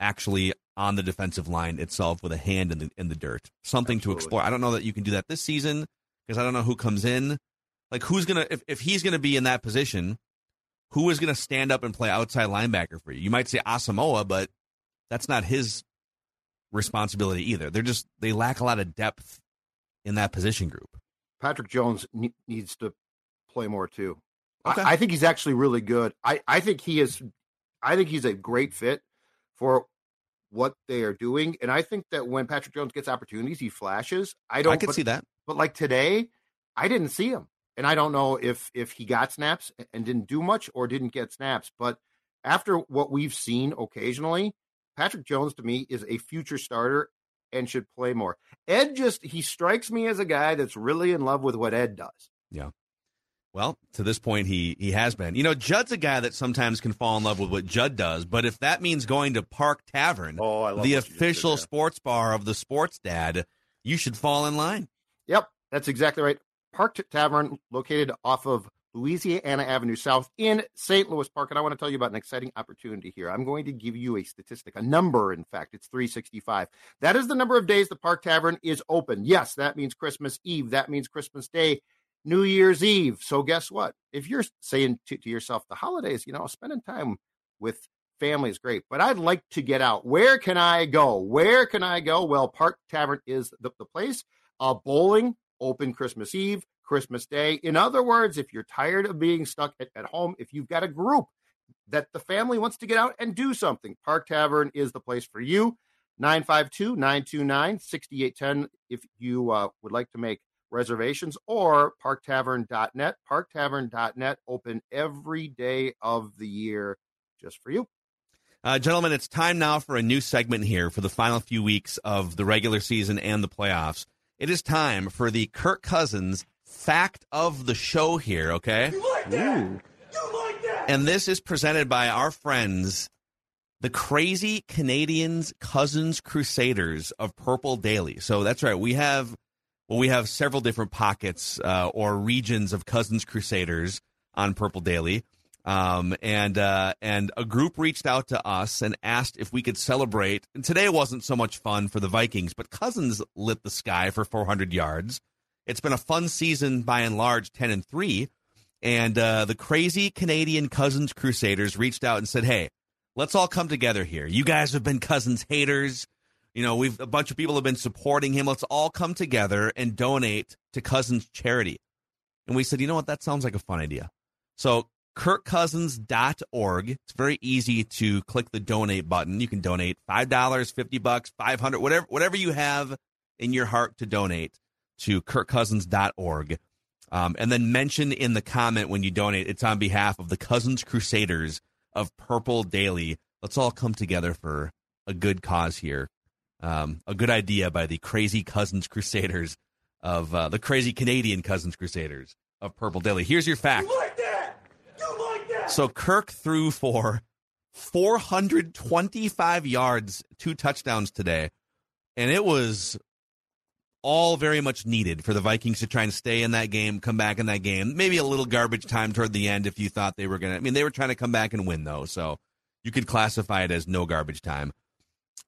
actually on the defensive line itself with a hand in the in the dirt? Something to explore. I don't know that you can do that this season because I don't know who comes in. Like who's gonna if, if he's gonna be in that position, who is gonna stand up and play outside linebacker for you? You might say Asamoah, but that's not his responsibility either. They're just they lack a lot of depth in that position group. Patrick Jones ne- needs to play more too. Okay. I, I think he's actually really good. I, I think he is. I think he's a great fit for what they are doing, and I think that when Patrick Jones gets opportunities, he flashes. I don't. I can see that. But like today, I didn't see him, and I don't know if if he got snaps and didn't do much or didn't get snaps. But after what we've seen occasionally, Patrick Jones to me is a future starter and should play more. Ed just he strikes me as a guy that's really in love with what Ed does. Yeah. Well, to this point, he he has been. You know, Judd's a guy that sometimes can fall in love with what Judd does, but if that means going to Park Tavern, oh, the what you just official sports bar of the Sports Dad, you should fall in line. Yep, that's exactly right. Park Tavern, located off of Louisiana Avenue South in St. Louis Park. And I want to tell you about an exciting opportunity here. I'm going to give you a statistic, a number, in fact. It's 365. That is the number of days the Park Tavern is open. Yes, that means Christmas Eve. That means Christmas Day, New Year's Eve. So guess what? If you're saying to, to yourself, the holidays, you know, spending time with family is great, but I'd like to get out. Where can I go? Where can I go? Well, Park Tavern is the, the place. Uh, bowling, open Christmas Eve, Christmas Day. In other words, if you're tired of being stuck at, at home, if you've got a group that the family wants to get out and do something, Park Tavern is the place for you. 952 929 6810 if you uh, would like to make reservations or parktavern.net. Parktavern.net open every day of the year just for you. Uh, gentlemen, it's time now for a new segment here for the final few weeks of the regular season and the playoffs. It is time for the Kirk Cousins fact of the show here, okay? You like that? Ooh. You like that? And this is presented by our friends, the crazy Canadians Cousins Crusaders of Purple Daily. So that's right. We have well, we have several different pockets uh, or regions of Cousins Crusaders on Purple Daily. Um, and uh, and a group reached out to us and asked if we could celebrate. And today wasn't so much fun for the Vikings, but Cousins lit the sky for 400 yards. It's been a fun season by and large, 10 and three. And uh, the crazy Canadian Cousins Crusaders reached out and said, "Hey, let's all come together here. You guys have been Cousins haters. You know, we've a bunch of people have been supporting him. Let's all come together and donate to Cousins charity." And we said, "You know what? That sounds like a fun idea." So kirkcousins.org. It's very easy to click the donate button. You can donate $5, 50 bucks, 500, whatever whatever you have in your heart to donate to kirkcousins.org. Um, and then mention in the comment when you donate, it's on behalf of the Cousins Crusaders of Purple Daily. Let's all come together for a good cause here. Um, a good idea by the crazy Cousins Crusaders of uh, the crazy Canadian Cousins Crusaders of Purple Daily. Here's your fact. So Kirk threw for 425 yards, two touchdowns today, and it was all very much needed for the Vikings to try and stay in that game, come back in that game. Maybe a little garbage time toward the end if you thought they were going to. I mean, they were trying to come back and win, though, so you could classify it as no garbage time.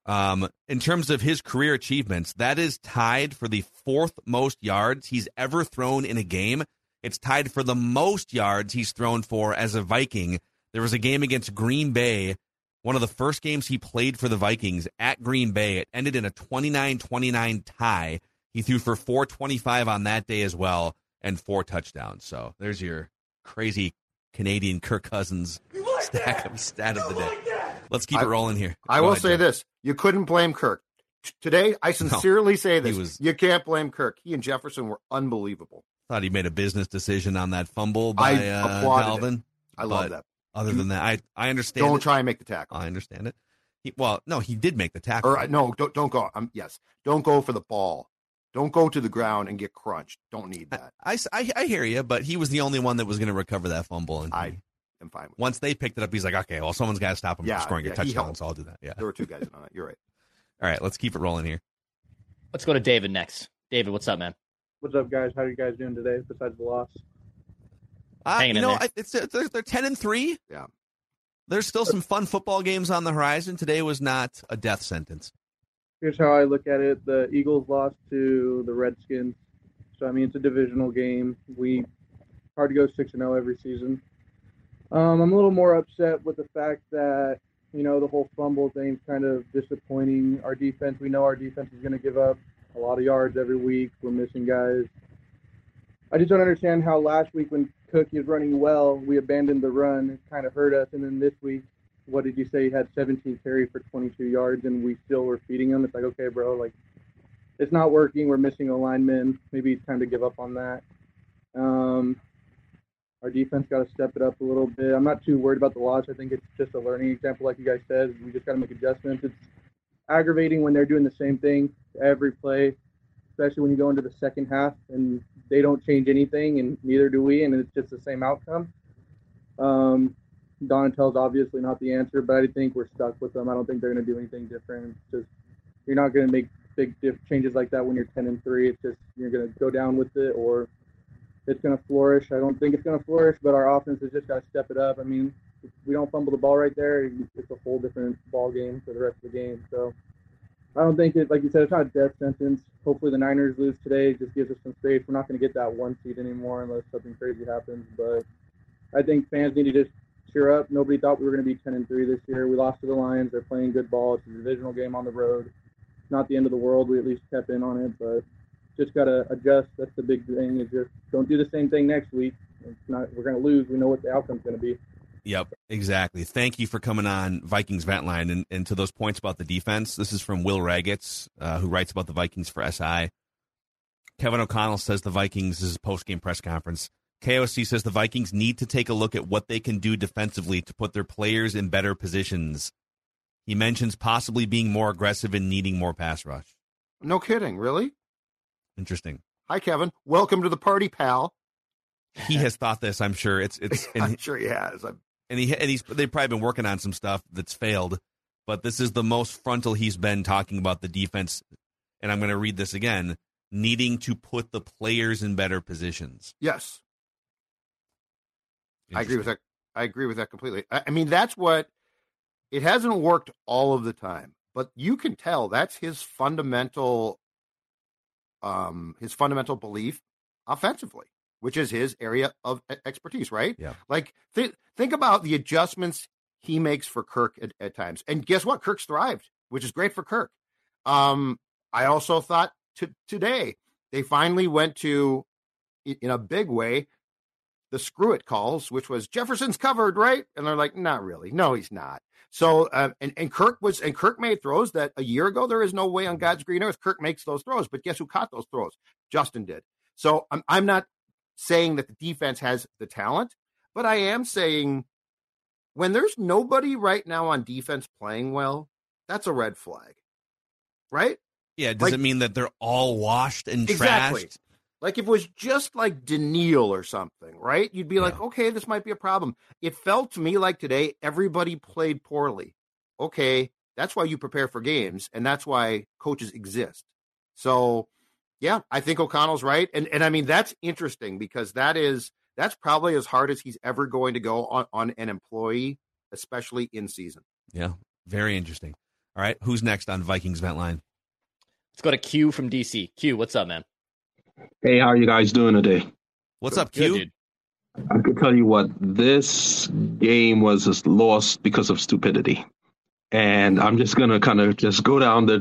Um, in terms of his career achievements, that is tied for the fourth most yards he's ever thrown in a game. It's tied for the most yards he's thrown for as a Viking. There was a game against Green Bay, one of the first games he played for the Vikings at Green Bay. It ended in a 29 29 tie. He threw for 425 on that day as well and four touchdowns. So there's your crazy Canadian Kirk Cousins like stack of stat of the day. Let's keep I, it rolling here. I Go will ahead, say Joe. this: you couldn't blame Kirk today. I sincerely no, say this: was, you can't blame Kirk. He and Jefferson were unbelievable. Thought he made a business decision on that fumble by I uh, Dalvin. It. I love that. Other than that, I I understand. Don't it. try and make the tackle. I understand it. He, well, no, he did make the tackle. Or, no, don't don't go. Um, yes, don't go for the ball. Don't go to the ground and get crunched. Don't need that. I, I, I hear you, but he was the only one that was going to recover that fumble. And I am fine. With once they picked it up, he's like, okay, well, someone's got to stop him yeah, from scoring yeah, a touchdown, so I'll do that. Yeah, there were two guys on it. You're right. All right, let's keep it rolling here. Let's go to David next. David, what's up, man? What's up, guys? How are you guys doing today? Besides the loss, uh, Hanging you in know, there. I, it's they're, they're ten and three. Yeah, there's still some fun football games on the horizon. Today was not a death sentence. here's how I look at it: the Eagles lost to the Redskins, so I mean it's a divisional game. We hard to go six and zero every season. Um, I'm a little more upset with the fact that you know the whole fumble thing's kind of disappointing. Our defense, we know our defense is going to give up a lot of yards every week. We're missing guys. I just don't understand how last week when Cook is running well, we abandoned the run. It kind of hurt us, and then this week, what did you say? He had 17 carries for 22 yards, and we still were feeding him. It's like, okay, bro, like it's not working. We're missing a lineman. Maybe it's time to give up on that. Um, our defense got to step it up a little bit. I'm not too worried about the loss. I think it's just a learning example, like you guys said. We just got to make adjustments. It's aggravating when they're doing the same thing every play, especially when you go into the second half and they don't change anything, and neither do we, and it's just the same outcome. Um, Donatell's obviously not the answer, but I think we're stuck with them. I don't think they're going to do anything different. It's just you're not going to make big diff- changes like that when you're 10 and three. It's just you're going to go down with it, or it's going to flourish. I don't think it's going to flourish, but our offense has just got to step it up. I mean, if we don't fumble the ball right there, it's a whole different ball game for the rest of the game. So I don't think it, like you said, it's not a death sentence. Hopefully the Niners lose today. It just gives us some space. We're not going to get that one seed anymore unless something crazy happens. But I think fans need to just cheer up. Nobody thought we were going to be 10 and 3 this year. We lost to the Lions. They're playing good ball. It's a divisional game on the road. It's not the end of the world. We at least kept in on it, but just got to adjust. That's the big thing. Is just don't do the same thing next week. It's not. We're going to lose. We know what the outcome's going to be. Yep, exactly. Thank you for coming on Vikings Vent Line. And, and to those points about the defense, this is from Will Ragatz, uh, who writes about the Vikings for SI. Kevin O'Connell says the Vikings, this is post game press conference. KOC says the Vikings need to take a look at what they can do defensively to put their players in better positions. He mentions possibly being more aggressive and needing more pass rush. No kidding, really? Interesting. Hi, Kevin. Welcome to the party, pal. He has thought this, I'm sure. It's it's and I'm sure he has. I'm, and he and he's they've probably been working on some stuff that's failed, but this is the most frontal he's been talking about the defense. And I'm going to read this again: needing to put the players in better positions. Yes, I agree with that. I agree with that completely. I, I mean, that's what it hasn't worked all of the time, but you can tell that's his fundamental, um, his fundamental belief offensively, which is his area of expertise, right? Yeah. Like think think about the adjustments he makes for Kirk at, at times, and guess what? Kirk's thrived, which is great for Kirk. Um, I also thought to, today they finally went to, in a big way, the screw it calls, which was Jefferson's covered, right? And they're like, not really. No, he's not. So, um, and, and Kirk was, and Kirk made throws that a year ago, there is no way on God's green earth Kirk makes those throws. But guess who caught those throws? Justin did. So I'm, I'm not saying that the defense has the talent, but I am saying when there's nobody right now on defense playing well, that's a red flag, right? Yeah, does Like- it mean that they're all washed and Exactly. trashed? Like if it was just like Danielle or something, right? You'd be like, okay, this might be a problem. It felt to me like today everybody played poorly. Okay, that's why you prepare for games, and that's why coaches exist. So, yeah, I think O'Connell's right, and and I mean that's interesting because that is that's probably as hard as he's ever going to go on on an employee, especially in season. Yeah, very interesting. All right, who's next on Vikings Vent Line? Let's go to Q from DC. Q, what's up, man? Hey, how are you guys doing today? What's up, Good, Q? dude. I can tell you what, this game was just lost because of stupidity. And I'm just going to kind of just go down the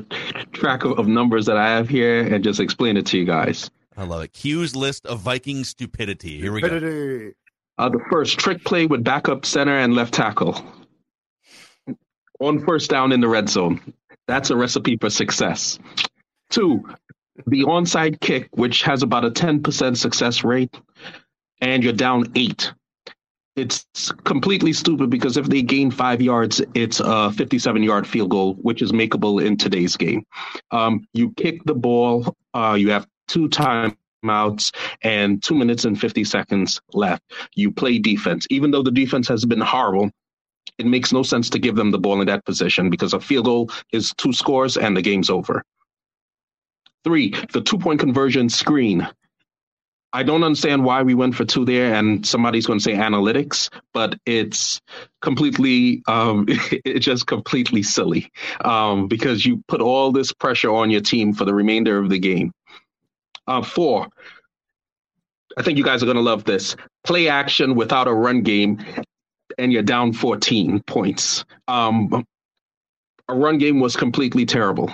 track of, of numbers that I have here and just explain it to you guys. I love it. Q's list of Viking stupidity. Here we go. Uh, the first trick play with backup center and left tackle on first down in the red zone. That's a recipe for success. Two, the onside kick, which has about a 10% success rate, and you're down eight. It's completely stupid because if they gain five yards, it's a 57 yard field goal, which is makeable in today's game. Um, you kick the ball, uh, you have two timeouts and two minutes and 50 seconds left. You play defense. Even though the defense has been horrible, it makes no sense to give them the ball in that position because a field goal is two scores and the game's over. Three, the two point conversion screen. I don't understand why we went for two there, and somebody's going to say analytics, but it's completely, um, it's just completely silly um, because you put all this pressure on your team for the remainder of the game. Uh, four, I think you guys are going to love this play action without a run game, and you're down 14 points. Um, a run game was completely terrible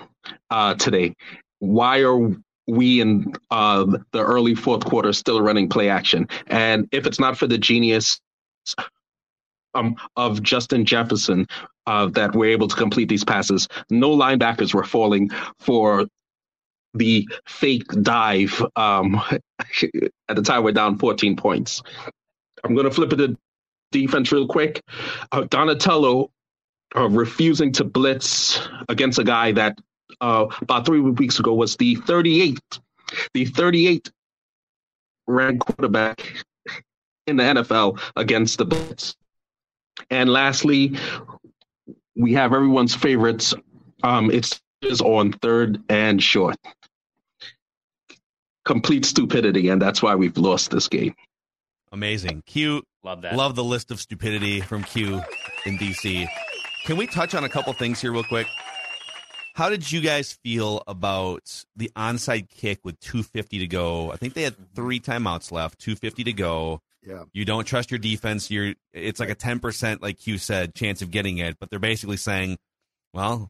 uh, today. Why are we in uh, the early fourth quarter still running play action? And if it's not for the genius um, of Justin Jefferson uh, that we're able to complete these passes, no linebackers were falling for the fake dive um, at the time we're down 14 points. I'm going to flip it to defense real quick. Uh, Donatello uh, refusing to blitz against a guy that uh, about three weeks ago was the 38th, the 38th ranked quarterback in the NFL against the blitz. And lastly, we have everyone's favorites. Um, it's is on third and short. Complete stupidity, and that's why we've lost this game. Amazing. Q. Love that. Love the list of stupidity from Q in DC. Can we touch on a couple things here, real quick? How did you guys feel about the onside kick with 250 to go? I think they had three timeouts left, 250 to go. Yeah. You don't trust your defense. You're it's like a 10%, like you said, chance of getting it, but they're basically saying, well,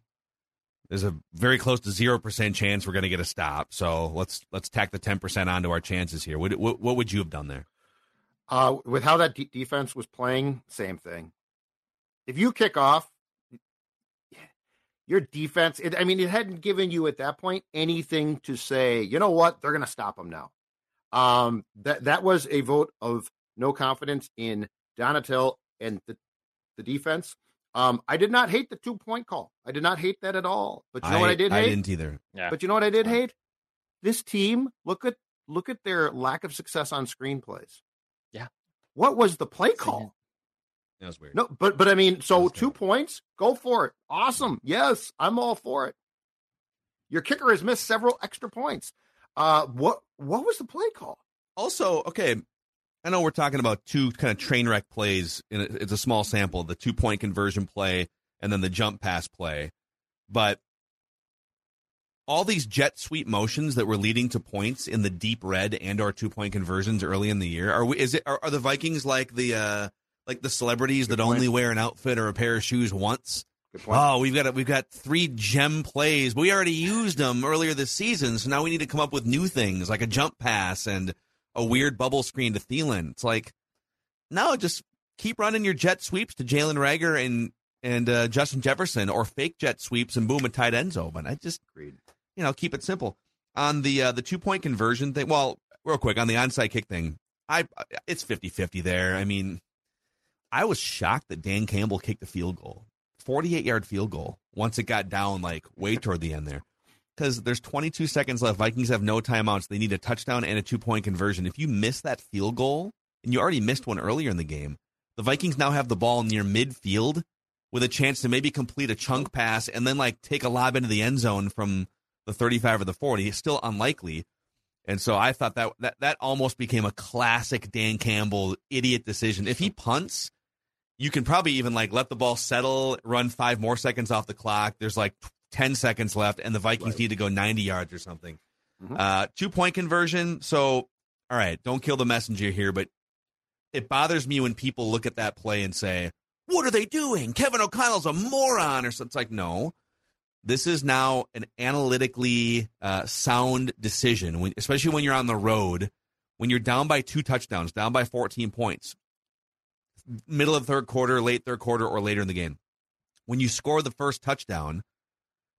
there's a very close to 0% chance we're going to get a stop. So let's let's tack the 10% onto our chances here. What, what, what would you have done there? Uh, with how that de- defense was playing, same thing. If you kick off, your defense, it, I mean, it hadn't given you at that point anything to say, you know what, they're going to stop them now. Um, that that was a vote of no confidence in Donatell and the, the defense. Um, I did not hate the two point call. I did not hate that at all. But you know what I did I hate? didn't either. Yeah. But you know what I did hate? This team, look at look at their lack of success on screenplays. Yeah. What was the play call? That was weird. No, but but I mean, so two points, go for it. Awesome. Yes, I'm all for it. Your kicker has missed several extra points. Uh, what what was the play call? Also, okay, I know we're talking about two kind of train wreck plays. In a, it's a small sample: the two point conversion play and then the jump pass play. But all these jet sweep motions that were leading to points in the deep red and our two point conversions early in the year are we, is it are, are the Vikings like the uh like the celebrities that only wear an outfit or a pair of shoes once? Oh, we've got a, we've got three gem plays. We already used them earlier this season, so now we need to come up with new things like a jump pass and a weird bubble screen to Thielen. It's like no, just keep running your jet sweeps to Jalen Reagor and and uh, Justin Jefferson, or fake jet sweeps and boom, a tight end's open. I just you know keep it simple on the uh, the two point conversion thing. Well, real quick on the onside kick thing, I it's 50-50 there. I mean, I was shocked that Dan Campbell kicked the field goal. 48 yard field goal once it got down like way toward the end there. Because there's 22 seconds left. Vikings have no timeouts. They need a touchdown and a two point conversion. If you miss that field goal, and you already missed one earlier in the game, the Vikings now have the ball near midfield with a chance to maybe complete a chunk pass and then like take a lob into the end zone from the 35 or the 40. It's still unlikely. And so I thought that that, that almost became a classic Dan Campbell idiot decision. If he punts, you can probably even like let the ball settle, run five more seconds off the clock. There's like 10 seconds left, and the Vikings need to go 90 yards or something. Uh, two point conversion. So, all right, don't kill the messenger here, but it bothers me when people look at that play and say, What are they doing? Kevin O'Connell's a moron, or something. It's like, no. This is now an analytically uh, sound decision, when, especially when you're on the road, when you're down by two touchdowns, down by 14 points middle of third quarter, late third quarter, or later in the game. When you score the first touchdown,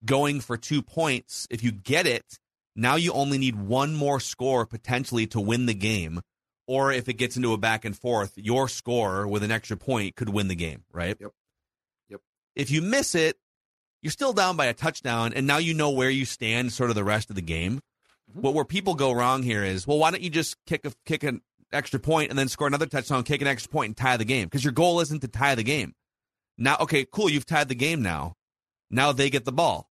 going for two points, if you get it, now you only need one more score potentially to win the game. Or if it gets into a back and forth, your score with an extra point could win the game, right? Yep. Yep. If you miss it, you're still down by a touchdown, and now you know where you stand sort of the rest of the game. Mm-hmm. What where people go wrong here is, well, why don't you just kick a kick an extra point and then score another touchdown, kick an extra point, and tie the game? Because your goal isn't to tie the game. Now, okay, cool, you've tied the game now. Now they get the ball,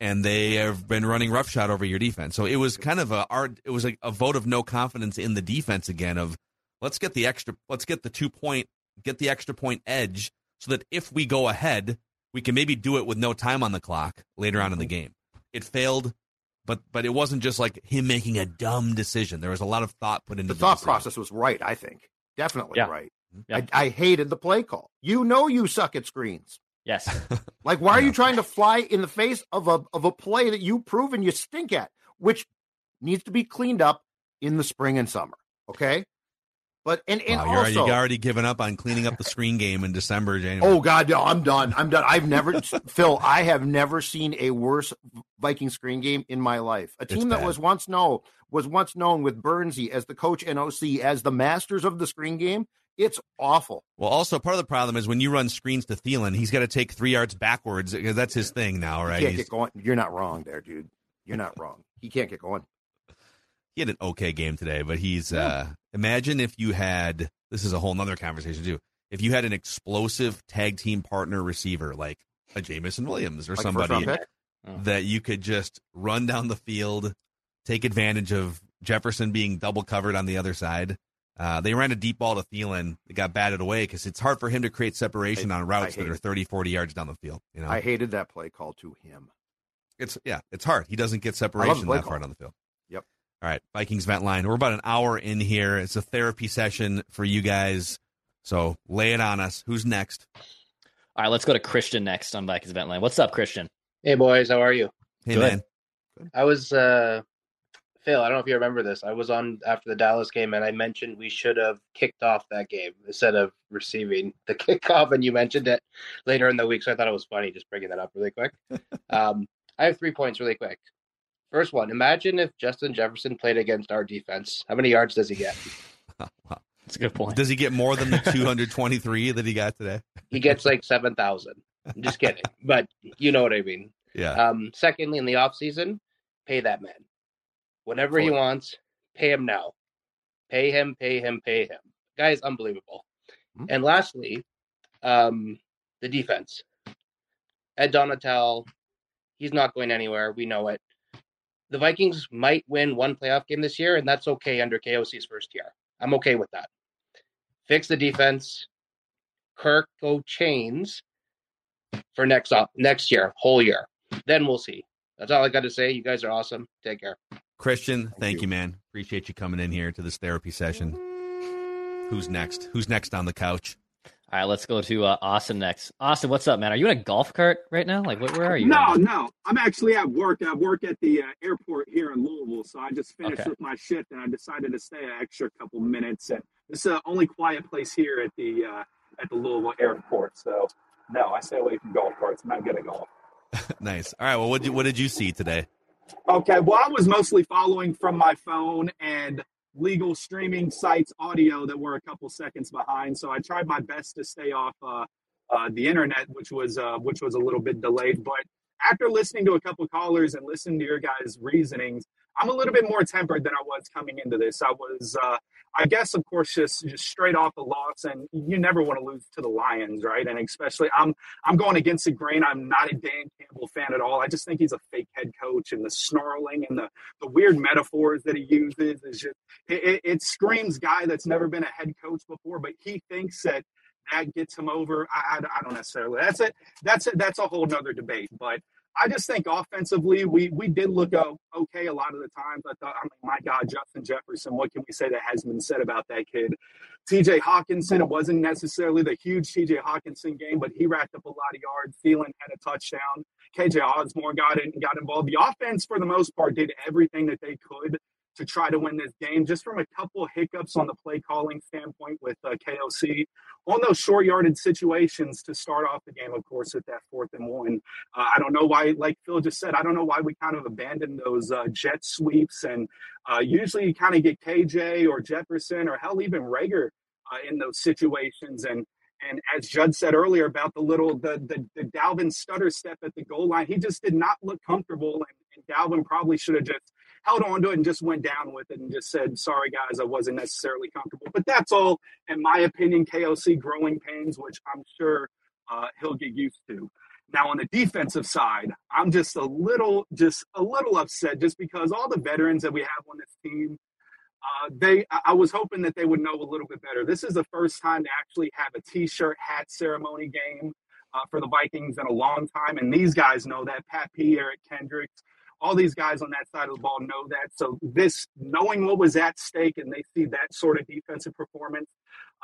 and they have been running roughshod over your defense. So it was kind of a art. It was a, a vote of no confidence in the defense again. Of let's get the extra, let's get the two point, get the extra point edge, so that if we go ahead, we can maybe do it with no time on the clock later on in the mm-hmm. game. It failed but but it wasn't just like him making a dumb decision. There was a lot of thought put into The the, thought decision. process was right, I think. Definitely Yeah. right. Yeah. I, I hated the play call. You know you suck at screens. Yes. Like, why are you trying to fly in the face of a of a play that you proven you stink at, which needs to be cleaned up in the spring and summer? Okay, but and and Wow, you're, already, also, you're already giving up on cleaning up the screen game in December, January. oh god, no, I'm done. I'm done. I've never, Phil, I have never seen a worse Viking screen game in my life. A team that was once known was once known with Bernsey as the coach and OC as the masters of the screen game. It's awful. Well, also part of the problem is when you run screens to Thielen, he's got to take three yards backwards because that's his thing now, You right? can't He's- get going. You're not wrong there, dude. You're not wrong. He can't get going. he had an okay game today, but he's uh imagine if you had this is a whole nother conversation too. If you had an explosive tag team partner receiver like a Jameson Williams or Like somebody that you could just run down the field, take advantage of Jefferson being double covered on the other side. Uh, they ran a deep ball to Thielen. It got batted away because it's hard for him to create separation I- on routes that are hate 30, 40 yards down the field. You know, I hated that play call to him. it's yeah, it's hard. He doesn't get separation that far down the field. Yep. All right, Vikings vent line. We're about an hour in here. It's a therapy session for you guys. So lay it on us. Who's next? All right, let's go to Christian next on Vikings Vent Line. What's up, Christian? Hey boys, how are you? Hey Good. man. I was uh Phil, I don't know if you remember this. I was on after the Dallas game, and I mentioned we should have kicked off that game instead of receiving the kickoff, and you mentioned it later in the week. So I thought it was funny just bringing that up really quick. um, I have three points really quick. First one: Imagine if Justin Jefferson played against our defense. How many yards does he get? That's a good point. Does he get more than the 223 that he got today? He gets like seven thousand. I'm just kidding, but you know what I mean. Yeah. Um, secondly, in the off season, pay that man whenever he wants. Pay him now. Pay him. Pay him. Pay him. Guy is unbelievable. And lastly, um, the defense. Ed Donatell, he's not going anywhere. We know it. The Vikings might win one playoff game this year, and that's okay under KOC's first year. I'm okay with that. Fix the defense. Kirk go chains for next up next year, whole year. Then we'll see. That's all I got to say. You guys are awesome. Take care. Christian, thank, you. man. Appreciate you coming in here to this therapy session. Who's next? Who's next on the couch? All right, let's go to uh, Austin next. Austin, what's up, man? Are you in a golf cart right now? Like, where, where are you? No, right no. I'm actually at work. I work at the uh, airport here in Louisville, so I just finished Okay. with my shift and I decided to stay an extra couple minutes. And this is the only quiet place here at the uh, at the Louisville airport. So no, I stay away from golf carts. I'm not good at golf. nice. All right. Well, what did, what did you see today? Okay, well, I was mostly following from my phone and legal streaming sites audio that were a couple seconds behind. So I tried my best to stay off uh, uh, the internet, which was uh, which was a little bit delayed. But after listening to a couple callers and listening to your guys' reasonings, I'm a little bit more tempered than I was coming into this. I was, uh, I guess, of course, just just straight off the loss, and you never want to lose to the Lions, right? And especially, I'm I'm going against the grain. I'm not a Dan Campbell fan at all. I just think he's a fake head coach, and the snarling and the the weird metaphors that he uses is just it, it, it screams guy that's never been a head coach before, but he thinks that that gets him over. I, I, I don't necessarily. That's it. That's it. That's a whole nother debate. But I just think offensively, we we did look okay a lot of the times. I thought, I mean, my God, Justin Jefferson. What can we say that has been said about that kid? T.J. Hockenson. It wasn't necessarily the huge T.J. Hockenson game, but he racked up a lot of yards. Thielen had a touchdown. KJ Osborne got in, got involved. The offense, for the most part, did everything that they could to try to win this game. Just from a couple hiccups on the play calling standpoint with uh, KOC on those short yarded situations to start off the game, of course, at that fourth and one. Uh, I don't know why, like Phil just said, I don't know why we kind of abandoned those uh, jet sweeps. And uh, usually you kind of get KJ or Jefferson or hell, even Reagor uh, in those situations. And and as Judd said earlier about the little the, the the Dalvin stutter step at the goal line, he just did not look comfortable, and, and Dalvin probably should have just held on to it and just went down with it and just said, "Sorry guys, I wasn't necessarily comfortable." But that's all, in my opinion, KOC growing pains, which I'm sure uh, he'll get used to. Now on the defensive side, I'm just a little, just a little upset, just because all the veterans that we have on this team uh, they I was hoping that they would know a little bit better. This is the first time to actually have a T-shirt hat ceremony game uh, for the Vikings in a long time, and these guys know that. Pat P, Eric Kendricks, all these guys on that side of the ball know that. So this, knowing what was at stake, and they see that sort of defensive performance,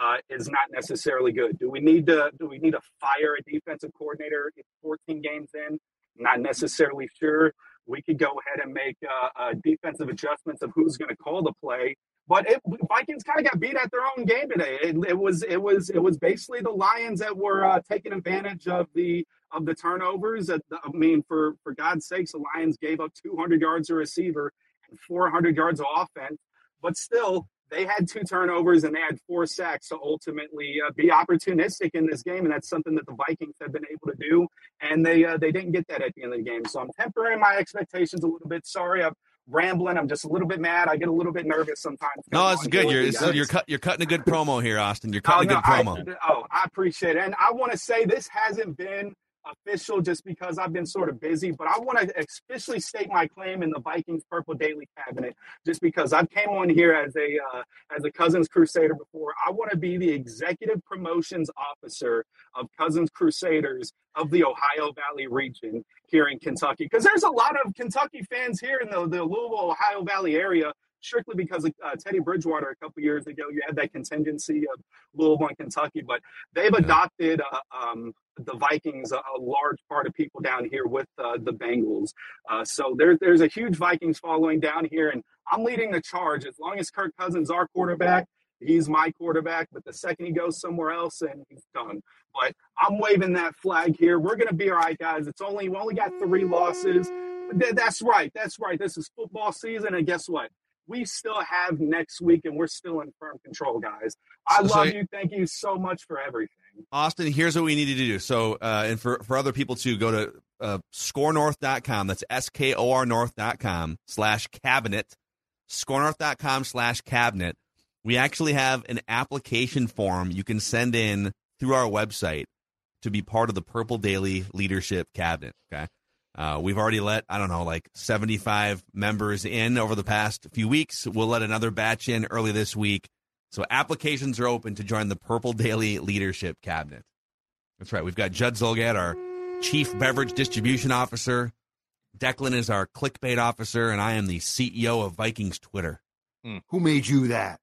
uh, is not necessarily good. Do we need to? Do we need to fire a defensive coordinator 14 games in? Not necessarily sure. We could go ahead and make uh, uh, defensive adjustments of who's going to call the play. But it, Vikings kind of got beat at their own game today. It, it was it was it was basically the Lions that were uh, taking advantage of the of the turnovers. The, I mean, for for God's sakes, the Lions gave up 200 yards of receiver and 400 yards of offense. But still, they had two turnovers and they had four sacks to ultimately uh, be opportunistic in this game, and that's something that the Vikings have been able to do. And they uh, they didn't get that at the end of the game. So I'm tempering my expectations a little bit. Sorry, I'm rambling. I'm just a little bit mad. I get a little bit nervous sometimes. No, it's good. You're guys. you're cut, you're cutting a good promo here, Austin. You're Oh, cutting no, a good promo. I, oh, I appreciate it. And I want to say this hasn't been official just because I've been sort of busy, but I want to officially state my claim in the Vikings Purple Daily Cabinet just because I came on here as a uh, as a Cousins Crusader before. I want to be the executive promotions officer of Cousins Crusaders of the Ohio Valley region here in Kentucky because there's a lot of Kentucky fans here in the, the Louisville, Ohio Valley area strictly because of uh, Teddy Bridgewater a couple years ago. You had that contingency of Louisville and Kentucky, but they've adopted uh, um, the Vikings, a, a, large part of people down here with uh, the Bengals. Uh, so there, there's a huge Vikings following down here, and I'm leading the charge. As long as Kirk Cousins, our quarterback, he's my quarterback. But the second he goes somewhere else, and he's done. But I'm waving that flag here. We're going to be all right, guys. It's only we only got three losses. That's right. That's right. This is football season, and guess what? We still have next week, and we're still in firm control, guys. I So- love so- you. Thank you so much for everything. Austin, here's what we needed to do. So, uh, and for, for other people too, go to uh, skornorth.com. That's S K O R North.com slash cabinet. Skornorth.com slash cabinet. We actually have an application form you can send in through our website to be part of the Purple Daily Leadership Cabinet. Okay. Uh, we've already let, I don't know, like 75 members in over the past few weeks. We'll let another batch in early this week. So applications are open to join the Purple Daily Leadership Cabinet. That's right. We've got Judd Zulgad, our Chief Beverage Distribution Officer. Declan is our clickbait officer, and I am the CEO of Vikings Twitter. Who made you that?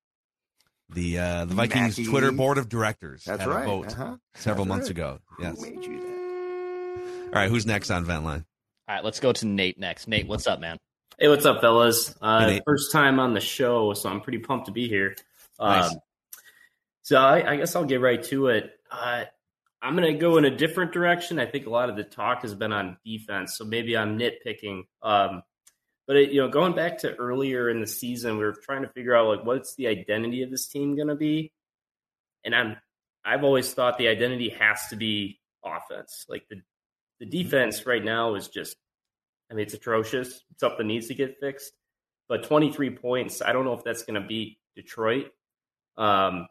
The uh, the Vikings Mackie. Twitter board of directors That's right. a vote Uh-huh. several That's months right. ago. Who Yes. made you that? All right, who's next on Vent Line? All right, let's go to Nate next. Nate, what's up, man? Hey, what's up, fellas? Uh, Hey, first time on the show, so I'm pretty pumped to be here. Nice. Um, so I, I guess I'll get right to it. Uh, I'm going to go in a different direction. I think a lot of the talk has been on defense, so maybe I'm nitpicking. Um, but it, you know, going back to earlier in the season, we were trying to figure out like what's the identity of this team going to be, and I'm I've always thought the identity has to be offense. Like the the defense right now is just I mean, it's atrocious. Something needs to get fixed. But 23 points, I don't know if that's going to beat Detroit. Um,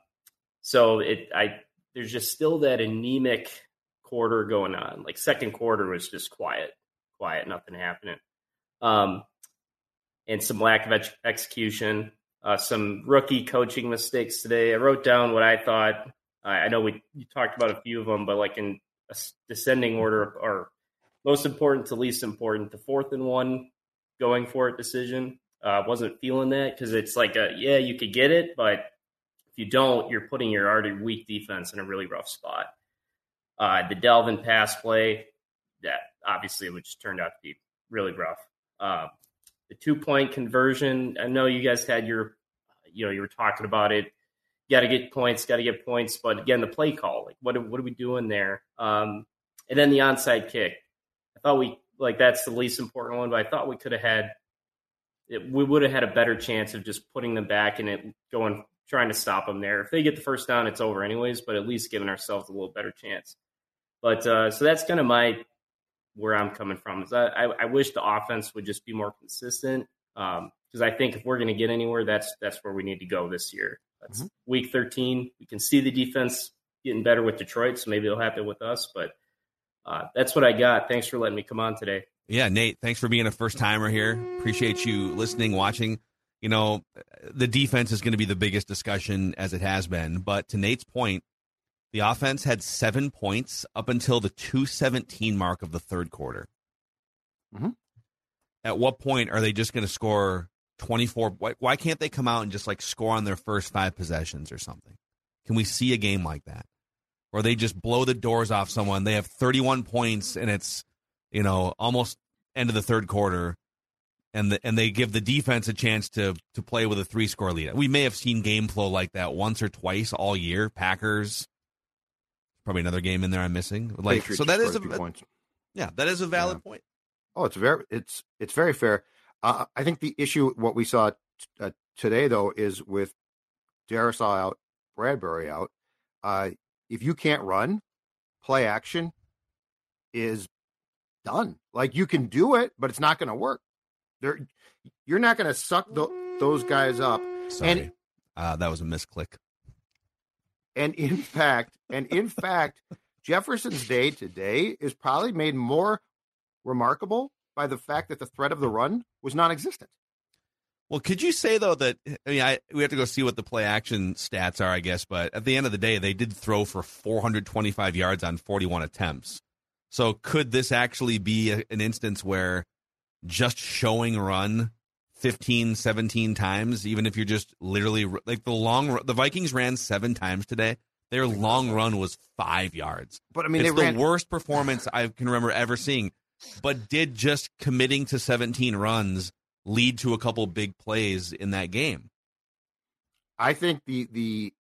so it, I, there's just still that anemic quarter going on. Like second quarter was just quiet, quiet, nothing happening. Um, and some lack of ex- execution, uh, some rookie coaching mistakes today. I wrote down what I thought. I, I know we talked about a few of them, but like in descending order or most important to least important, the fourth and one going for it decision. Uh, wasn't feeling that because it's like a yeah, you could get it, but if you don't, you're putting your already weak defense in a really rough spot. Uh, the Dalvin pass play, that obviously which turned out to be really rough. Uh, the two point conversion, I know you guys had your, you know, you were talking about it. Got to get points, got to get points, but again, the play call, like what what are we doing there? Um, and then the onside kick. I thought we like that's the least important one, but I thought we could have had it, we would have had a better chance of just putting them back and it going trying to stop them there. If they get the first down, it's over anyways. But at least giving ourselves a little better chance. But uh, so that's kind of my where I'm coming from. Is I, I, I wish the offense would just be more consistent because I think if we're going to get anywhere, that's that's where we need to go this year. That's week 13. We can see the defense getting better with Detroit, so maybe it'll happen with us. But uh, that's what I got. Thanks for letting me come on today. Yeah, Nate, thanks for being a first timer here. Appreciate you listening, watching. You know, the defense is going to be the biggest discussion as it has been. But to Nate's point, the offense had seven points up until the 217 mark of the third quarter. At what point are they just going to score 24? Why, why can't they come out and just like score on their first five possessions or something? Can we see a game like that? Or they just blow the doors off someone. They have 31 points and it's, you know, almost end of the third quarter and the, and they give the defense a chance to to play with a three score lead. We may have seen game flow like that once or twice all year. Packers, probably another game in there I'm missing. Like Patriots so that is a, a yeah that is a valid point. Oh, it's very it's it's very fair. Uh, I think the issue what we saw t- uh, today though is with Darrisaw out, Bradbury out. Uh, if you can't run, play action is done. Like you can do it, but it's not going to work. There, you're not going to suck tho- those guys up. Sorry, And uh, that was a misclick. and in fact, and in fact, Jefferson's day today is probably made more remarkable by the fact that the threat of the run was non-existent. Well, could you say though that I mean I, we have to go see what the play action stats are, I guess, but at the end of the day, they did throw for 425 yards on 41 attempts. So could this actually be a, an instance where just showing run 15, 17 times, even if you're just literally like the long the Vikings ran seven times today. Their long run was five yards. But I mean, it's the ran- worst performance I can remember ever seeing. But did just committing to 17 runs lead to a couple big plays in that game? I think the the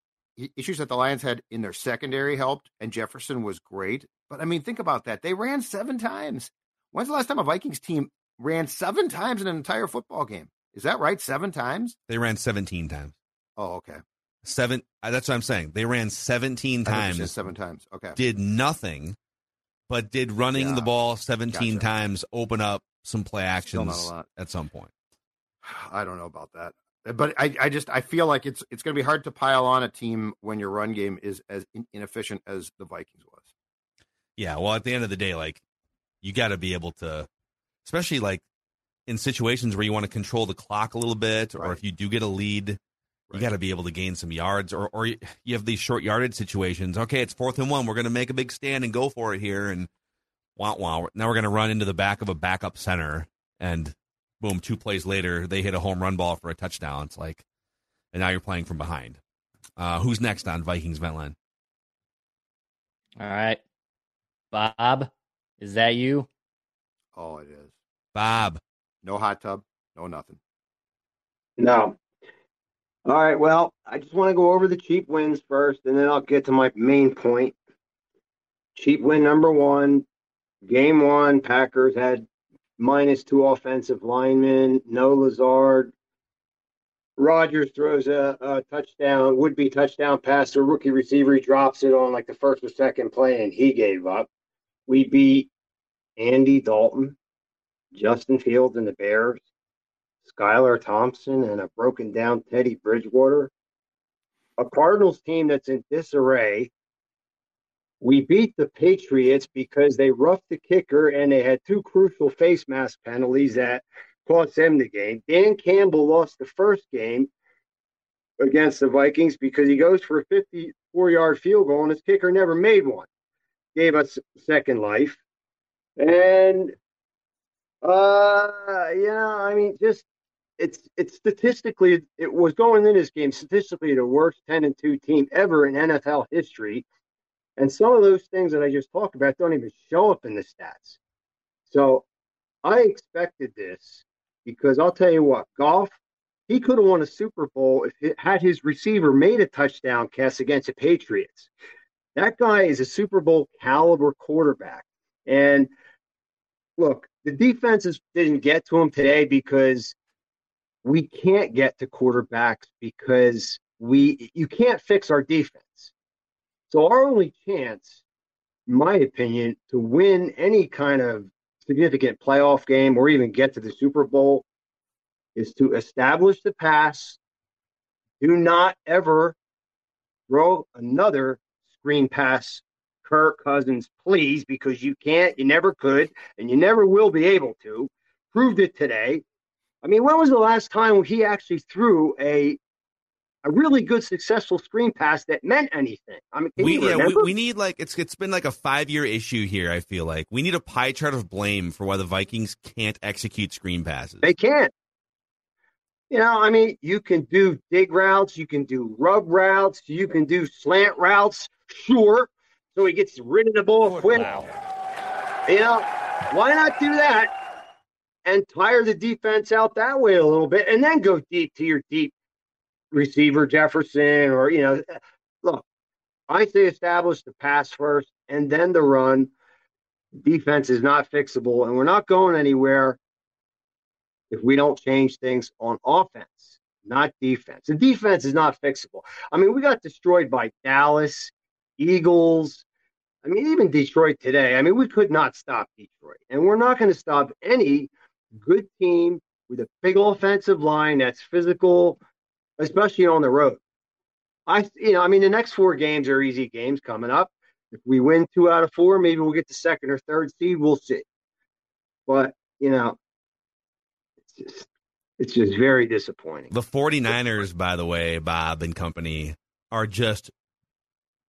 issues that the Lions had in their secondary helped, and Jefferson was great. But I mean, think about that. They ran seven times. When's the last time a Vikings team ran seven times in an entire football game? Is that right? Seven times? They ran 17 times. Oh, okay. Seven. uh, That's what I'm saying. They ran 17 I thought you times. seven times. Okay. Did nothing, but did running Yeah. the ball 17 Gotcha. times open up some play actions at some point? I don't know about that. But I, I just I feel like it's it's going to be hard to pile on a team when your run game is as inefficient as the Vikings was. Yeah. Well, at the end of the day, like you got to be able to, especially like in situations where you want to control the clock a little bit, or if you do get a lead, you got to be able to gain some yards, or or you you have these short yardage situations. Okay, it's fourth and one. We're going to make a big stand and go for it here, and wow, wow. Now we're going to run into the back of a backup center, and boom, two plays later, they hit a home run ball for a touchdown. It's like, and now you're playing from behind. Uh, who's next on Vikings vent line? All right. Bob, is that you? Oh, it is. Bob. No hot tub. No nothing. No. All right. Well, I just want to go over the cheap wins first, and then I'll get to my main point. Cheap win number one, game one, Packers had minus two offensive linemen, no Lazard. Rodgers throws a, a touchdown, would be touchdown pass to rookie receiver. He drops it on like the first or second play, and he gave up. We beat Andy Dalton, Justin Fields, and the Bears. Skylar Thompson and a broken down Teddy Bridgewater. A Cardinals team that's in disarray. We beat the Patriots because they roughed the kicker and they had two crucial face mask penalties that cost them the game. Dan Campbell lost the first game against the Vikings because he goes for a 54 yard field goal and his kicker never made one. Gave us second life. And uh yeah, I mean just it's it's statistically it was going in this game statistically the worst 10 and 2 team ever in NFL history. And some of those things that I just talked about don't even show up in the stats. So I expected this because I'll tell you what, Goff, he could have won a Super Bowl if it had his receiver made a touchdown cast against the Patriots. That guy is a Super Bowl caliber quarterback. And look, the defenses didn't get to him today because we can't get to quarterbacks because we you can't fix our defense. So our only chance, in my opinion, to win any kind of significant playoff game or even get to the Super Bowl is to establish the pass. Do not ever throw another screen pass Kirk Cousins, please, because you can't, you never could, and you never will be able to. Proved it today. I mean, when was the last time he actually threw a a really good, successful screen pass that meant anything? I mean, can we you yeah we, we need like it's it's been like a five year issue here. I feel like we need a pie chart of blame for why the Vikings can't execute screen passes. They can't. You know, I mean, you can do dig routes, you can do rub routes, you can do slant routes, sure. So he gets rid of the ball quick. You know, why not do that and tire the defense out that way a little bit and then go deep to your deep receiver, Jefferson, or, you know, look, I say establish the pass first and then the run. Defense is not fixable, and we're not going anywhere if we don't change things on offense, not defense. The defense is not fixable. I mean, we got destroyed by Dallas, Eagles. I mean, even Detroit today. I mean, we could not stop Detroit, and we're not going to stop any good team with a big offensive line that's physical, especially on the road. I, you know, I mean, the next four games are easy games coming up. If we win two out of four, maybe we'll get the second or third seed. We'll see. But you know, it's just, it's just very disappointing. The 49ers, by the way, Bob and company, are just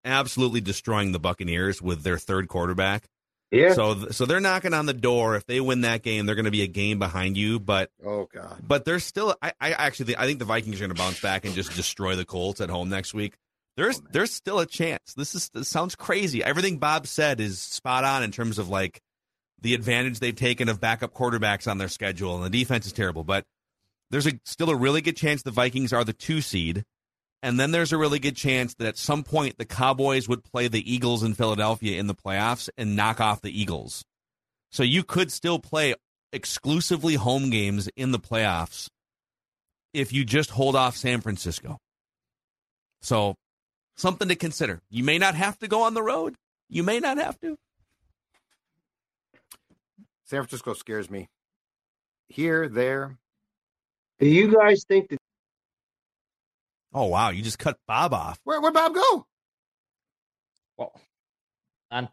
absolutely destroying the Buccaneers with their third quarterback. Yeah. So so they're knocking on the door. If they win that game, they're going to be a game behind you. But oh god. But there's still. I, I actually think, I think the Vikings are going to bounce back and just destroy the Colts at home next week. There's Oh, there's still a chance. This is this sounds crazy. Everything Bob said is spot on in terms of like the advantage they've taken of backup quarterbacks on their schedule, and the defense is terrible. But there's a, still a really good chance the Vikings are the two seed. And then there's a really good chance that at some point the Cowboys would play the Eagles in Philadelphia in the playoffs and knock off the Eagles. So you could still play exclusively home games in the playoffs if you just hold off San Francisco. So something to consider. You may not have to go on the road. You may not have to. San Francisco scares me. Here, there. Do you guys think that? Oh wow, you just cut Bob off. Where where'd Bob go? Well, on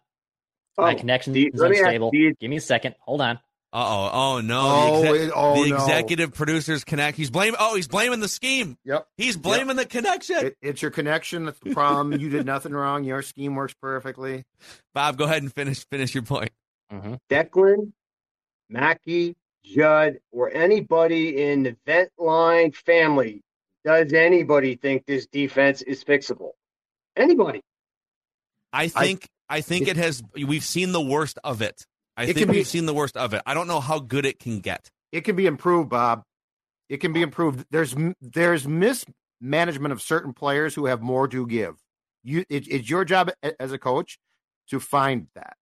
Oh, my connection do is let ask, unstable. Give me a second. Hold on. Uh oh. Oh no. Oh, the, it- oh, the no. executive producers connect. He's blaming. Oh, he's blaming the scheme. Yep. He's blaming the connection. It, it's your connection. That's the problem. you did nothing wrong. Your scheme works perfectly. Bob, go ahead and finish finish your point. Mm-hmm. Declan, Mackey, Judd, or anybody in the vent line family, does anybody think this defense is fixable? Anybody? I think I, think it, has. We've seen the worst of it. I It think be- we've seen the worst of it. I don't know how good it can get. It can be improved, Bob. It can be improved. There's there's mismanagement of certain players who have more to give. You, it, it's your job as a coach to find that.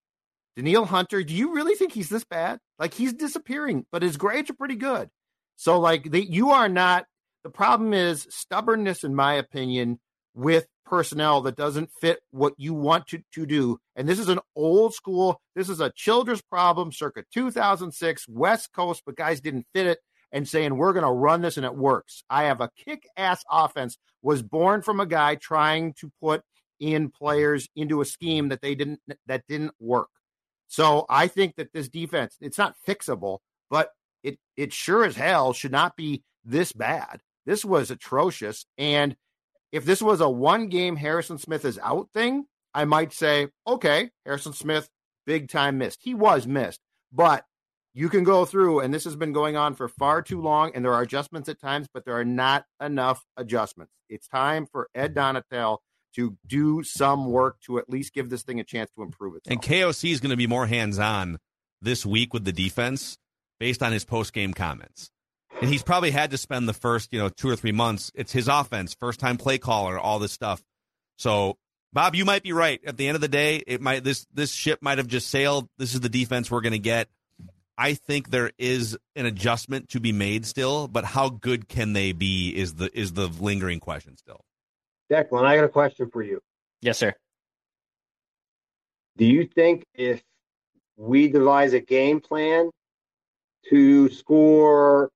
Danielle Hunter, do you really think he's this bad? Like he's disappearing, but his grades are pretty good. So like they, you are not. The problem is stubbornness, in my opinion, with personnel that doesn't fit what you want to, to do. And this is an old school, this is a Childress problem circa 2006, West Coast, but guys didn't fit it and saying, we're going to run this and it works. I have a kick ass offense was born from a guy trying to put in players into a scheme that they didn't, that didn't work. So I think that this defense, it's not fixable, but it, it sure as hell should not be this bad. This was atrocious. And if this was a one game Harrison Smith is out thing, I might say, okay, Harrison Smith, big time missed. He was missed, but you can go through, and this has been going on for far too long, and there are adjustments at times, but there are not enough adjustments. It's time for Ed Donatell to do some work to at least give this thing a chance to improve itself. And KOC is going to be more hands on this week with the defense based on his post game comments. And he's probably had to spend the first, you know, two or three months. It's his offense, first time play caller, all this stuff. So, Bob, you might be right. At the end of the day, it might this this ship might have just sailed. This is the defense we're going to get. I think there is an adjustment to be made still, but how good can they be is the is the lingering question still. Declan, I got a question for you. Yes, sir. Do you think if we devise a game plan to score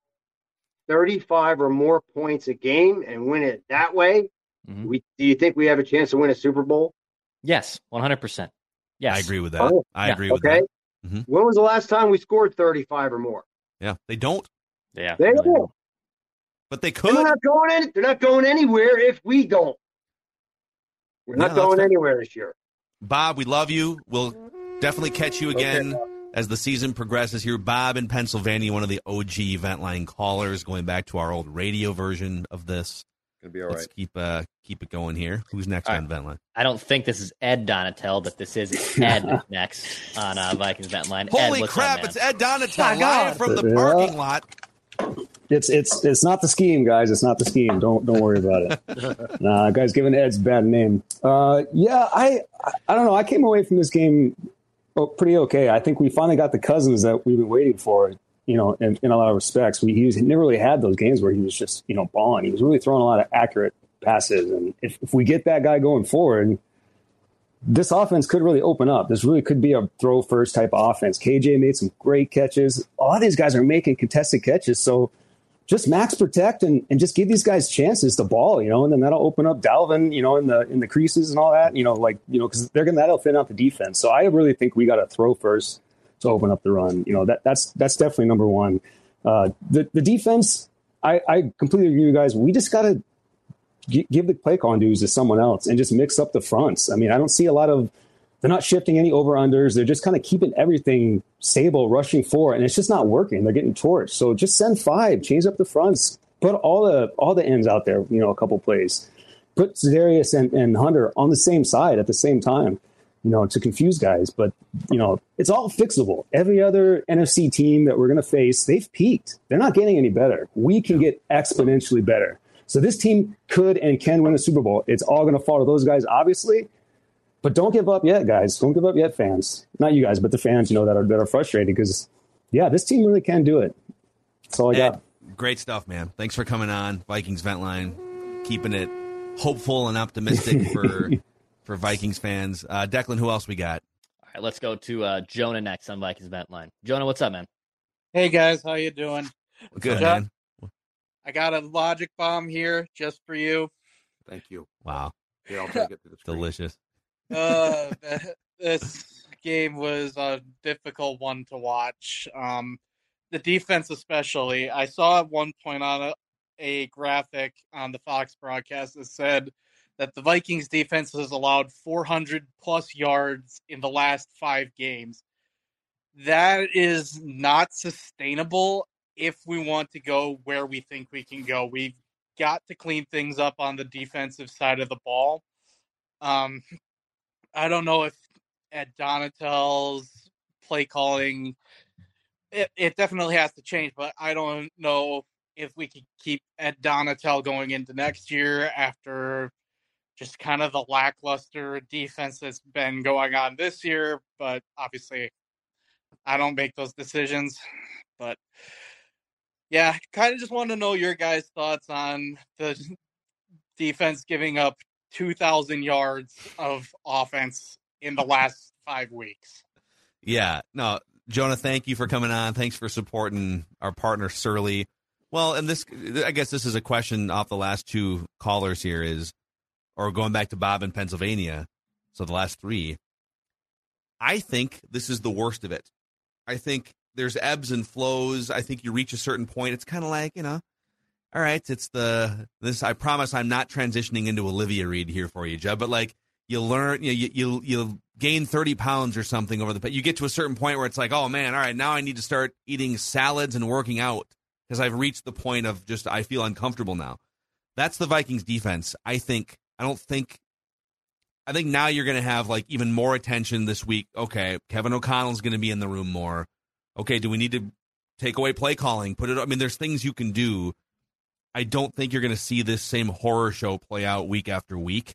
35 or more points a game and win it that way, Mm-hmm. we do you think we have a chance to win a Super Bowl? Yes, one hundred percent. Yes, I agree with that. Oh, I yeah. agree with okay. that. Mhm. When was the last time we scored 35 or more? Yeah, they don't, Yeah, They don't. but they They're could. not going any, They're not going anywhere if we don't. We're Yeah, not that's going anywhere this year. Bob, we love you. We'll definitely catch you again as the season progresses here. Bob in Pennsylvania, one of the OG event line callers, going back to our old radio version of this. Gonna be all Let's right. keep uh keep it going here. Who's next on event line? I don't think this is Ed Donatell, but this is Ed next on uh, Vikings Vent Line. Ed, Holy what's crap! up, it's Ed Donatell My live God. from the Yeah. parking lot. It's it's it's not the scheme, guys. It's not the scheme. Don't don't worry about it. nah, guys, giving Ed's bad name. Uh, yeah, I I don't know. I came away from this game oh, pretty okay. I think we finally got the cousins that we've been waiting for. You know, in, in a lot of respects, we, he was, he never really had those games where he was just you know balling. He was really throwing a lot of accurate passes, and if, if we get that guy going forward, this offense could really open up. This really could be a throw first type of offense. KJ made some great catches. A lot of these guys are making contested catches, so just max protect and, and just give these guys chances to ball, you know, and then that'll open up Dalvin, you know, in the in the creases and all that, you know, like you know, because they're gonna that'll thin out the defense. So I really think we got to throw first to open up the run. You know, that that's that's definitely number one. Uh, the the defense, I, I completely agree with you guys. We just got to give the play duties to someone else and just mix up the fronts. I mean, I don't see a lot of They're not shifting any over unders. They're just kind of keeping everything stable, rushing forward, and it's just not working. They're getting torched. So just send five, change up the fronts, put all the all the ends out there. You know, a couple plays. Put Zarius and, and Hunter on the same side at the same time. You know, to confuse guys, but you know, it's all fixable. Every other NFC team that we're going to face, they've peaked. They're not getting any better. We can get exponentially better. So this team could and can win a Super Bowl. It's all going to fall to those guys, obviously. But don't give up yet, guys. Don't give up yet, fans. Not you guys, but the fans, you know, that are that are frustrated because, yeah, this team really can do it. That's all I Ed, got. great stuff, man. Thanks for coming on Vikings Vent Line, keeping it hopeful and optimistic for for Vikings fans. Uh, Declan, who else we got? All right, let's go to uh, Jonah next on Vikings Vent Line. Jonah, what's up, man? Hey guys, how you doing? Good, Yeah. man. I got a logic bomb here just for you. Thank you. Wow. Yeah, I'll take it to the screen. Delicious. Uh, this game was a difficult one to watch. Um, the defense, especially. I saw at one point on a, a graphic on the Fox broadcast that said that the Vikings defense has allowed 400 plus yards in the last five games. That is not sustainable if we want to go where we think we can go. We've got to clean things up on the defensive side of the ball. Um, I don't know if at Donatell's play calling, it, it definitely has to change, but I don't know if we could keep Ed Donatell going into next year after just kind of the lackluster defense that's been going on this year. But obviously, I don't make those decisions. But yeah, kind of just want to know your guys' thoughts on the defense giving up 2,000 yards of offense in the last five weeks. Yeah. No, Jonah, thank you for coming on. Thanks for supporting our partner Surly. Well, and this, I guess this is a question off the last two callers here is, or going back to Bob in Pennsylvania. So the last three. I think this is the worst of it. I think there's ebbs and flows. I think you reach a certain point. It's kind of like, you know, all right, it's the this. I promise I'm not transitioning into Olivia Reed here for you, Jeb. But like you learn, you you you you gain thirty pounds or something over the. You get to a certain point where it's like, oh man, all right, now I need to start eating salads and working out because I've reached the point of just I feel uncomfortable now. That's the Vikings defense. I think. I don't think. I think now you're going to have like even more attention this week. Okay, Kevin O'Connell's going to be in the room more. Okay, do we need to take away play calling? Put it. I mean, there's things you can do. I don't think you're going to see this same horror show play out week after week,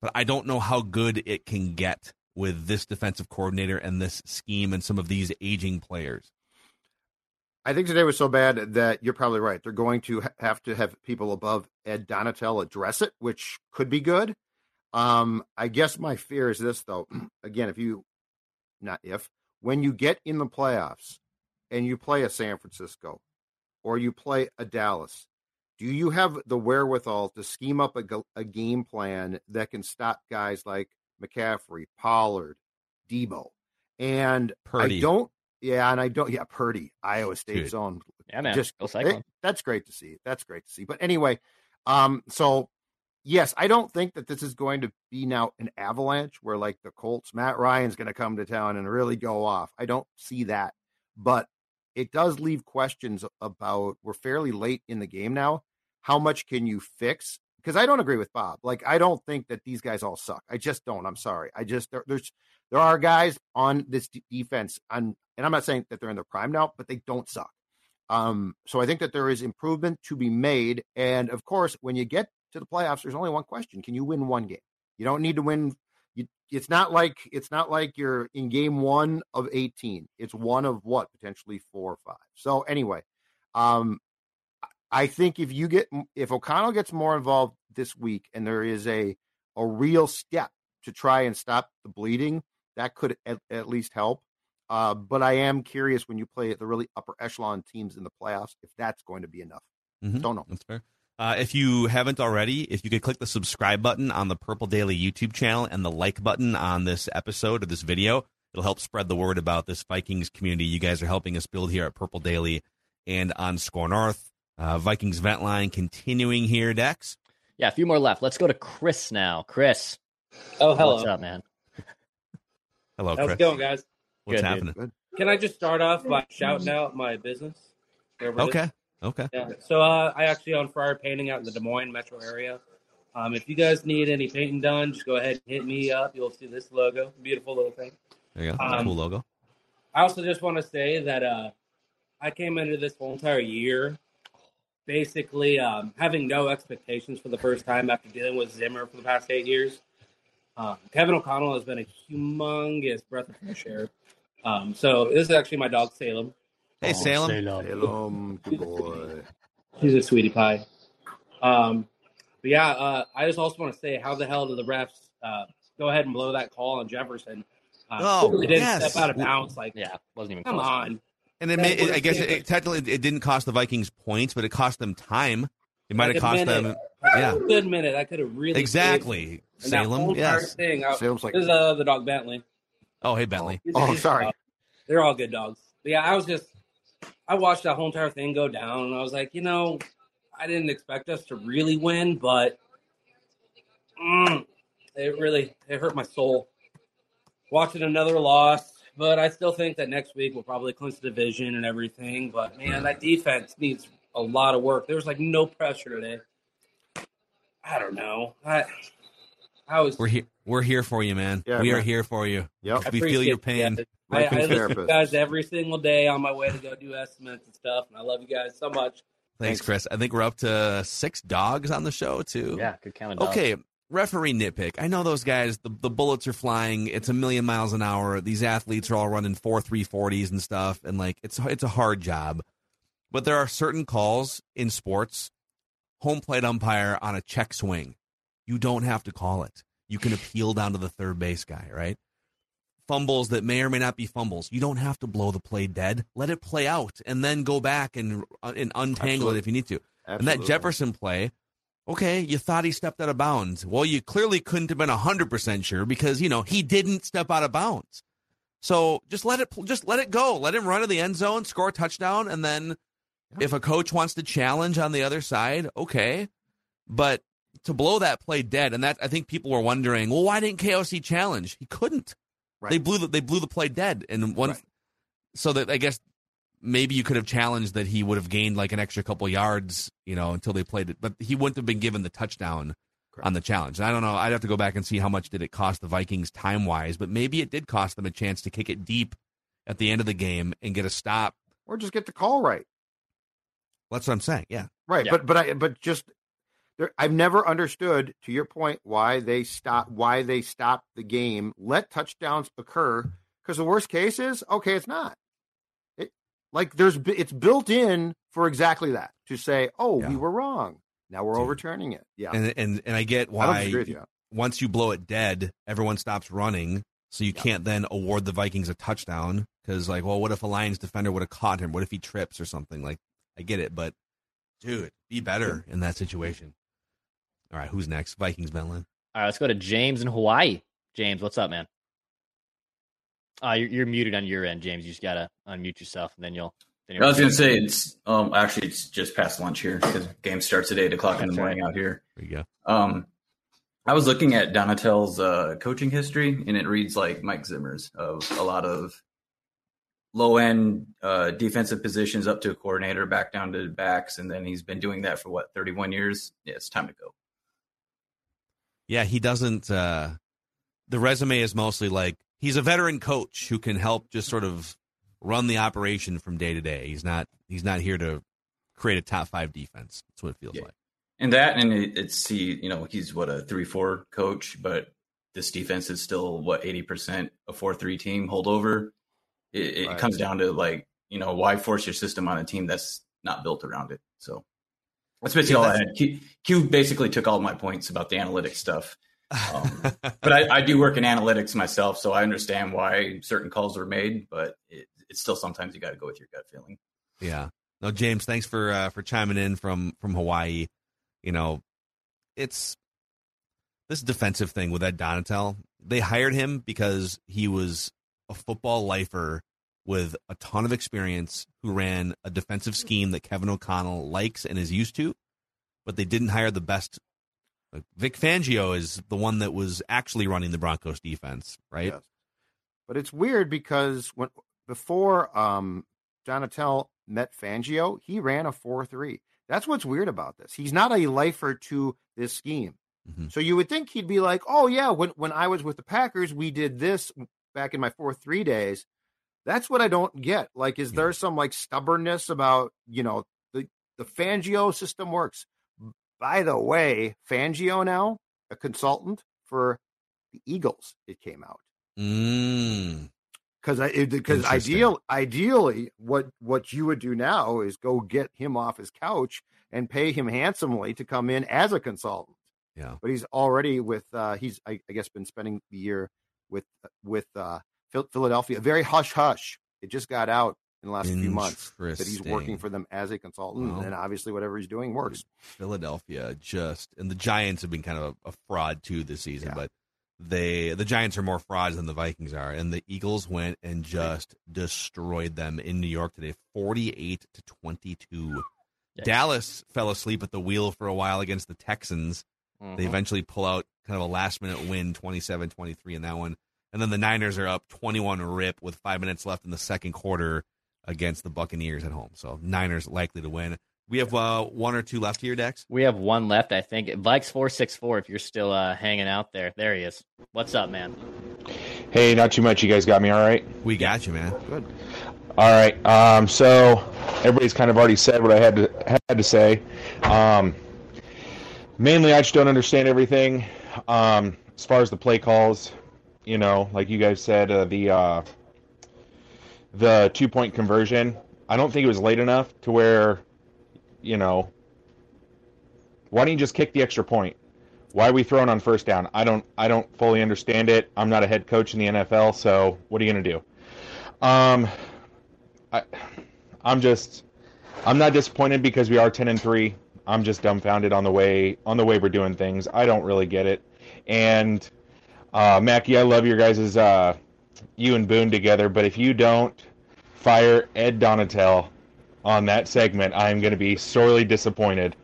but I don't know how good it can get with this defensive coordinator and this scheme and some of these aging players. I think today was so bad that you're probably right. They're going to have to have people above Ed Donatell address it, which could be good. Um, I guess my fear is this, though. Again, if you, not if, when you get in the playoffs and you play a San Francisco or you play a Dallas, do you have the wherewithal to scheme up a, a game plan that can stop guys like McCaffrey, Pollard, Deebo? And Purdy. I don't, yeah, and I don't, yeah, Purdy, Iowa State Dude. zone. Yeah, man. Just Go it- that's great to see. That's great to see. But anyway, um, so yes, I don't think that this is going to be now an avalanche where like the Colts, Matt Ryan's going to come to town and really go off. I don't see that, but it does leave questions about. We're fairly late in the game now. How much can you fix? Because I don't agree with Bob. Like I don't think that these guys all suck. I just don't. I'm sorry. I just there, there's there are guys on this defense on, and I'm not saying that they're in their prime now, but they don't suck. Um, so I think that there is improvement to be made. And of course, when you get to the playoffs, there's only one question: Can you win one game? You don't need to win. It's not like it's not like you're in game one of 18. It's one of what potentially four or five. So anyway, um, I think if you get if O'Connell gets more involved this week, and there is a a real step to try and stop the bleeding, that could at, at least help. Uh, but I am curious when you play at the really upper echelon teams in the playoffs if that's going to be enough. Mhm. Don't know. That's fair. Uh, if you haven't already, if you could click the subscribe button on the Purple Daily YouTube channel and the like button on this episode or this video, it'll help spread the word about this Vikings community you guys are helping us build here at Purple Daily and on SKOR North. Uh, Vikings vent line continuing here, Dex. Yeah, a few more left. Let's go to Chris now. Chris. Oh, hello. What's up, man? Hello, How's Chris. it going, guys? What's Good, happening? dude. Can I just start off by shouting out my business? Wherever it is? Okay. Okay. Yeah. So uh, I actually own Friar Painting out in the Des Moines metro area. Um, if you guys need any painting done, just go ahead and hit me up. You'll see this logo, beautiful little thing. There you go. Um, cool logo. I also just want to say that uh, I came into this whole entire year basically um, having no expectations for the first time after dealing with Zimmer for the past eight years. Um, Kevin O'Connell has been a humongous breath of fresh air. Um, so this is actually my dog Salem. Hey, Salem. Salem, good boy. She's a sweetie pie. Um, but yeah, uh, I just also want to say, how the hell did the refs uh, go ahead and blow that call on Jefferson? Uh, Oh, they didn't yes. step out of bounds. Like, yeah, wasn't even come close. on. And it, may, would've I guess been- it, technically it didn't cost the Vikings points, but it cost them time. It might Like have a cost minute. them. Like a Yeah. good minute. I could have really Exactly. saved- and that Salem, whole entire yes. Thing, I, Salem's like- this is uh, the dog Bentley. Oh, hey Bentley. He's a good dog. They're all good dogs. But yeah, I was just, I watched that whole entire thing go down, and I was like, you know, I didn't expect us to really win, but mm, it really it hurt my soul watching another loss. But I still think that next week we'll probably clinch the division and everything. But man, that defense needs a lot of work. There was like no pressure today. I don't know. I I was We're here. We're here for you, man. Yeah, we are here for you. Yep. We feel your pain. I, I listen to you guys every single day on my way to go do estimates and stuff, and I love you guys so much. Thanks, Chris. I think we're up to six dogs on the show too. Yeah, good count of dogs. Okay, referee nitpick. I know those guys. The, the bullets are flying. It's a million miles an hour. These athletes are all running four three forties and stuff, and like it's it's a hard job. But there are certain calls in sports. Home plate umpire on a check swing, you don't have to call it. You can appeal down to the third base guy, right? Fumbles that may or may not be fumbles. You don't have to blow the play dead. Let it play out, and then go back and uh, and untangle it if you need to. And that Jefferson play, okay, you thought he stepped out of bounds. Well, you clearly couldn't have been hundred percent sure because you know he didn't step out of bounds. So just let it just let it go. Let him run to the end zone, score a touchdown, and then if a coach wants to challenge on the other side, okay. But to blow that play dead, and that I think people were wondering, well, why didn't KOC challenge? He couldn't. They blew the they blew the play dead, and one so that I guess maybe you could have challenged that he would have gained like an extra couple yards, you know, until they played it, but he wouldn't have been given the touchdown on the challenge. And I don't know. I'd have to go back and see how much did it cost the Vikings time wise, but maybe it did cost them a chance to kick it deep at the end of the game and get a stop. Or just get the call right. That's what I'm saying. Yeah. Right, Yeah. but but I but just there, I've never understood to your point why they stop why they stop the game. Let touchdowns occur because the worst case is okay, it's not. It like there's it's built in for exactly that to say, oh, we were wrong. Now we're overturning it. Yeah, And and and I get why with you. once you blow it dead, everyone stops running, so you can't then award the Vikings a touchdown because like, well, what if a Lions defender would have caught him? What if he trips or something? Like, I get it, but dude, be better in that situation. All right, who's next? Vikings, Melon. All right, let's go to James in Hawaii. James, what's up, man? Uh, you're, you're muted on your end, James. You just gotta unmute yourself, and then you'll. Then I was going to say it's um actually it's just past lunch here because game starts at eight o'clock in the morning right. out here. There you go. Um, I was looking at Donatell's uh, coaching history, and it reads like Mike Zimmer's of a lot of low end uh, defensive positions up to a coordinator, back down to backs, and then he's been doing that for what thirty one years. Yeah, it's time to go. Yeah, he doesn't. uh The resume is mostly like he's a veteran coach who can help just sort of run the operation from day to day. He's not. He's not here to create a top five defense. That's what it feels like. And that, and it, it's he, you know, he's what a three four coach, but this defense is still what eighty percent a four three team holdover. It, it Right. comes down to like you know why force your system on a team that's not built around it. So that's basically all I had. Q, Q basically took all my points about the analytics stuff. Um, but I, I do work in analytics myself, so I understand why certain calls were made. But it, it's still sometimes you got to go with your gut feeling. Yeah. No, James, thanks for uh, for chiming in from from Hawaii. You know, it's this defensive thing with Ed Donatell. They hired him because he was a football lifer with a ton of experience who ran a defensive scheme that Kevin O'Connell likes and is used to, but they didn't hire the best. Like, Vic Fangio is the one that was actually running the Broncos defense, right? Yes. But it's weird because when before um, Donatell met Fangio, he ran a four three. That's what's weird about this. He's not a lifer to this scheme. Mm-hmm. So you would think he'd be like, "Oh yeah, when when I was with the Packers, we did this back in my four three days." That's what I don't get. Like, is there some like stubbornness about you know the the Fangio system works? By the way, Fangio now a consultant for the Eagles. It came out Mm. because I because ideal ideally what what you would do now is go get him off his couch and pay him handsomely to come in as a consultant. Yeah. But he's already with uh he's I, I guess been spending the year with with uh Philadelphia. Very hush hush. It just got out in the last few months that he's working for them as a consultant, and obviously whatever he's doing works. Philadelphia just and the Giants have been kind of a, a fraud too this season, but they the Giants are more frauds than the Vikings are, and the Eagles went and just destroyed them in New York today, forty eight to twenty two. Dallas fell asleep at the wheel for a while against the Texans. They Mhm. eventually pull out kind of a last minute win, 27-23 in that one. And then the Niners are up 21 rip with 5 minutes left in the second quarter against the Buccaneers at home. So Niners likely to win. We have uh, one or two left here, Dex. We have one left, I think. Vikes four six four. If you're still uh, hanging out there, there he is. What's up, man? Hey, not too much. You guys got me all right? We got you, man. Good. All right. Um, so everybody's kind of already said what I had to had to say. Um, mainly, I just don't understand everything. Um, as far as the play calls, you know, like you guys said, uh, the uh, the two point conversion. I don't think it was late enough to where, you know, why don't you just kick the extra point? Why are we throwing on first down? I don't I don't fully understand it. I'm not a head coach in the NFL, so what are you gonna do? Um, I, I'm just, I'm not disappointed because we are ten and three. I'm just dumbfounded on the way on the way we're doing things. I don't really get it. And uh, Mackey, I love your guys' uh, you and Boone together, but if you don't fire Ed Donatell on that segment, I am going to be sorely disappointed.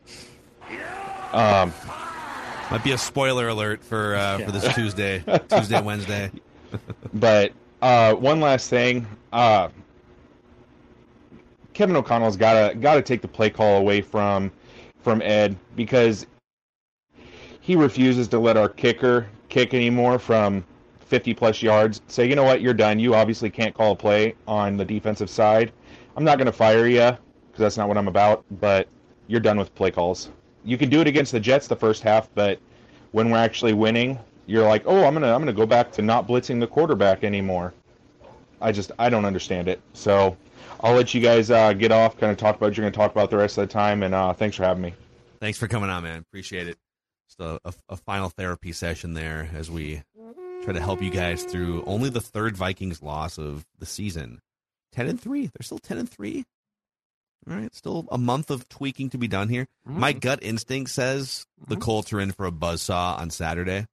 Um, Might be a spoiler alert for uh, for this Tuesday, Tuesday, Wednesday. but uh, one last thing, uh, Kevin O'Connell's gotta gotta take the play call away from from Ed because he refuses to let our kicker kick anymore from 50 plus yards. Say, you know what, you're done. You obviously can't call a play on the defensive side. I'm not going to fire you because that's not what I'm about. But you're done with play calls. You can do it against the Jets the first half, but when we're actually winning, you're like, oh, I'm gonna I'm gonna go back to not blitzing the quarterback anymore. I just I don't understand it. So I'll let you guys uh, get off, kind of talk about what you're going to talk about the rest of the time, and uh, thanks for having me. Thanks for coming on, man. Appreciate it. Just a, a, a final therapy session there as we mm-hmm. try to help you guys through only the third Vikings loss of the season. Ten and three. They're still ten and three. All right, still a month of tweaking to be done here. My mm-hmm. gut instinct says the mm-hmm. Colts are in for a buzzsaw on Saturday.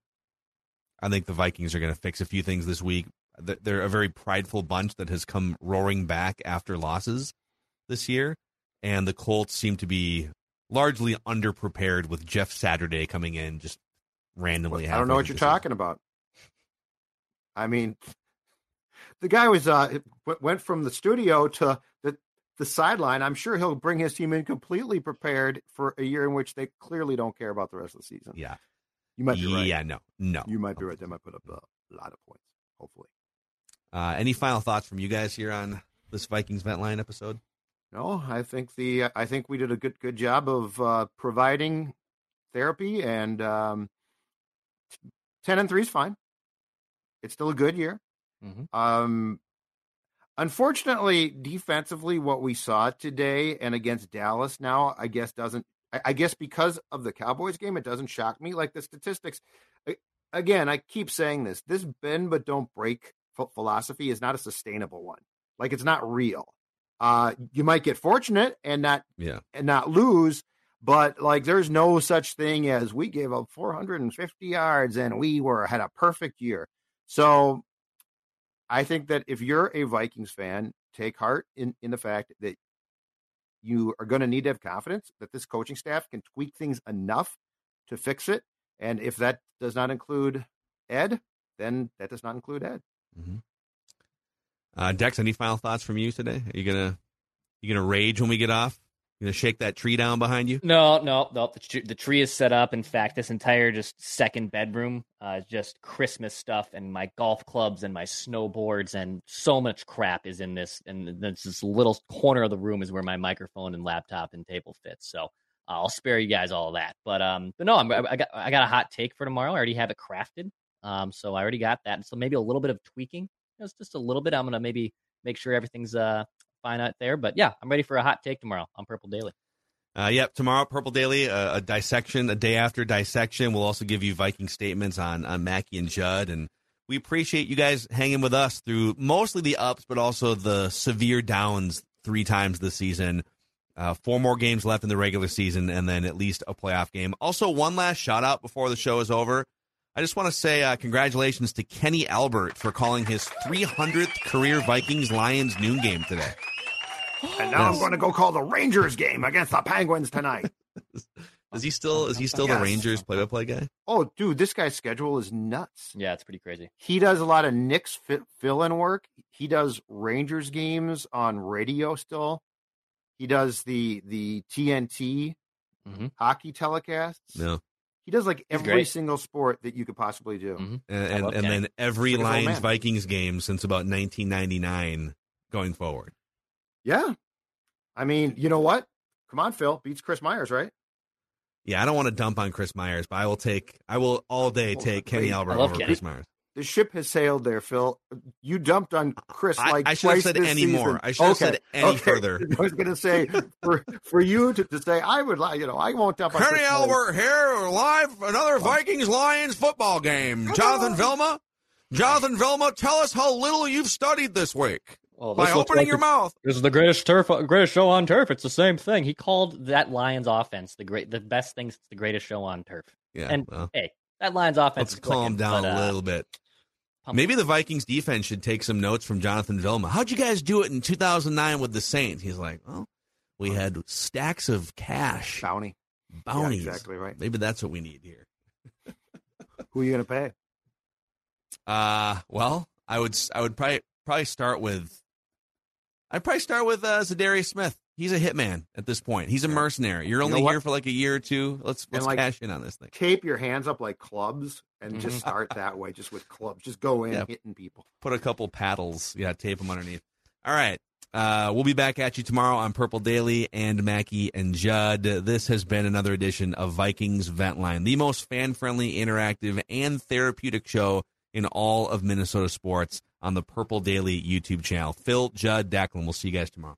I think the Vikings are going to fix a few things this week. They're a very prideful bunch that has come roaring back after losses this year, and the Colts seem to be largely underprepared with Jeff Saturday coming in just randomly. I don't know what you're talking about. I mean, the guy was uh went from the studio to the the sideline. I'm sure he'll bring his team in completely prepared for a year in which they clearly don't care about the rest of the season. Yeah, you might be right. Yeah, no, no. You might be right. They might put up a lot of points. Hopefully. Uh, any final thoughts from you guys here on this Vikings vent line episode? No, I think the I think we did a good good job of uh, providing therapy and um, ten and three is fine. It's still a good year. Um, unfortunately, defensively, what we saw today and against Dallas now, I guess doesn't. I, I guess because of the Cowboys game, it doesn't shock me. Like the statistics, again, I keep saying this: this bend but don't break ph- philosophy is not a sustainable one. Like it's not real. Uh, you might get fortunate and not Yeah. and not lose, but like there's no such thing as we gave up 450 yards and we were had a perfect year. So I think that if you're a Vikings fan, take heart in in the fact that you are going to need to have confidence that this coaching staff can tweak things enough to fix it. And if that does not include Ed, then that does not include Ed. Uh, Dex, any final thoughts from you today? Are you gonna you gonna rage when we get off? You gonna shake that tree down behind you? No, no, no. The, tr- the tree is set up. In fact, this entire just second bedroom uh, is just Christmas stuff, and my golf clubs and my snowboards, and so much crap is in this. And this, this little corner of the room is where my microphone and laptop and table fits. So I'll spare you guys all that. But um, but no, I'm, I got I got a hot take for tomorrow. I already have it crafted. Um, so I already got that. So maybe a little bit of tweaking, just just a little bit. I'm gonna maybe make sure everything's uh fine out there. But yeah, I'm ready for a hot take tomorrow on Purple Daily. Uh, yep, tomorrow Purple Daily, uh, a dissection, a day after dissection. We'll also give you Viking statements on on Mackey and Judd, and we appreciate you guys hanging with us through mostly the ups, but also the severe downs three times this season. Uh, four more games left in the regular season, and then at least a playoff game. Also, one last shout out before the show is over. I just want to say uh, congratulations to Kenny Albert for calling his 300th career Vikings Lions noon game today. And now I'm going to go call the Rangers game against the Penguins tonight. Is he still is he still the Rangers play by play guy? Oh, dude, this guy's schedule is nuts. Yeah, it's pretty crazy. He does a lot of Knicks fi- fill-in work. He does Rangers games on radio still. He does the the TNT hockey telecasts. No. He does like Mm-hmm. Every single sport that you could possibly do. And and, and then every Sick as old Lions. Vikings game since about 1999 going forward. Yeah. I mean, you know what? Come on, Phil. Beats Chris Myers, right? Yeah, I don't want to dump on Chris Myers, but I will take I will all day take Kenny Albert over Chris Myers. The ship has sailed there, Phil. You dumped on Chris I- like I should have twice said any season. more. I should have said any further. I was going to say for for you to, to say I would like you know I won't dump on Kenny Albert here live another Vikings Lions football game. Jonathan Vilma, Jonathan Vilma, tell us how little you've studied this week Well, by this looks opening like your the- mouth. This is the greatest turf, greatest show on turf. It's the same thing. He called that Lions offense the great, the best thing since the greatest show on turf. Yeah, and well. hey, that Lions offense. Let's is calm clicking, down but, a uh, little bit. Maybe the Vikings defense should take some notes from Jonathan Vilma. How'd you guys do it in 2009 with the Saints? He's like, well, we had stacks of cash, bounty, bounties. Yeah, exactly right. Maybe that's what we need here. Who are you going to pay? Uh, well, I would I would probably probably start with I'd probably start with uh, Za'Darius Smith. He's a hitman at this point. He's a mercenary. You're You only know here for like a year or two. Let's let's like, cash in on this thing. Tape your hands up like clubs and just Mhm. start that way, just with clubs. Just go in Yeah. hitting people. Put a couple paddles. Yeah, tape them underneath. All right. Uh, we'll be back at you tomorrow on Purple Daily and Mackey and Judd. This has been another edition of Vikings Vent Line, the most fan friendly, interactive, and therapeutic show in all of Minnesota sports on the Purple Daily YouTube channel. Phil, Judd, Declan. We'll see you guys tomorrow.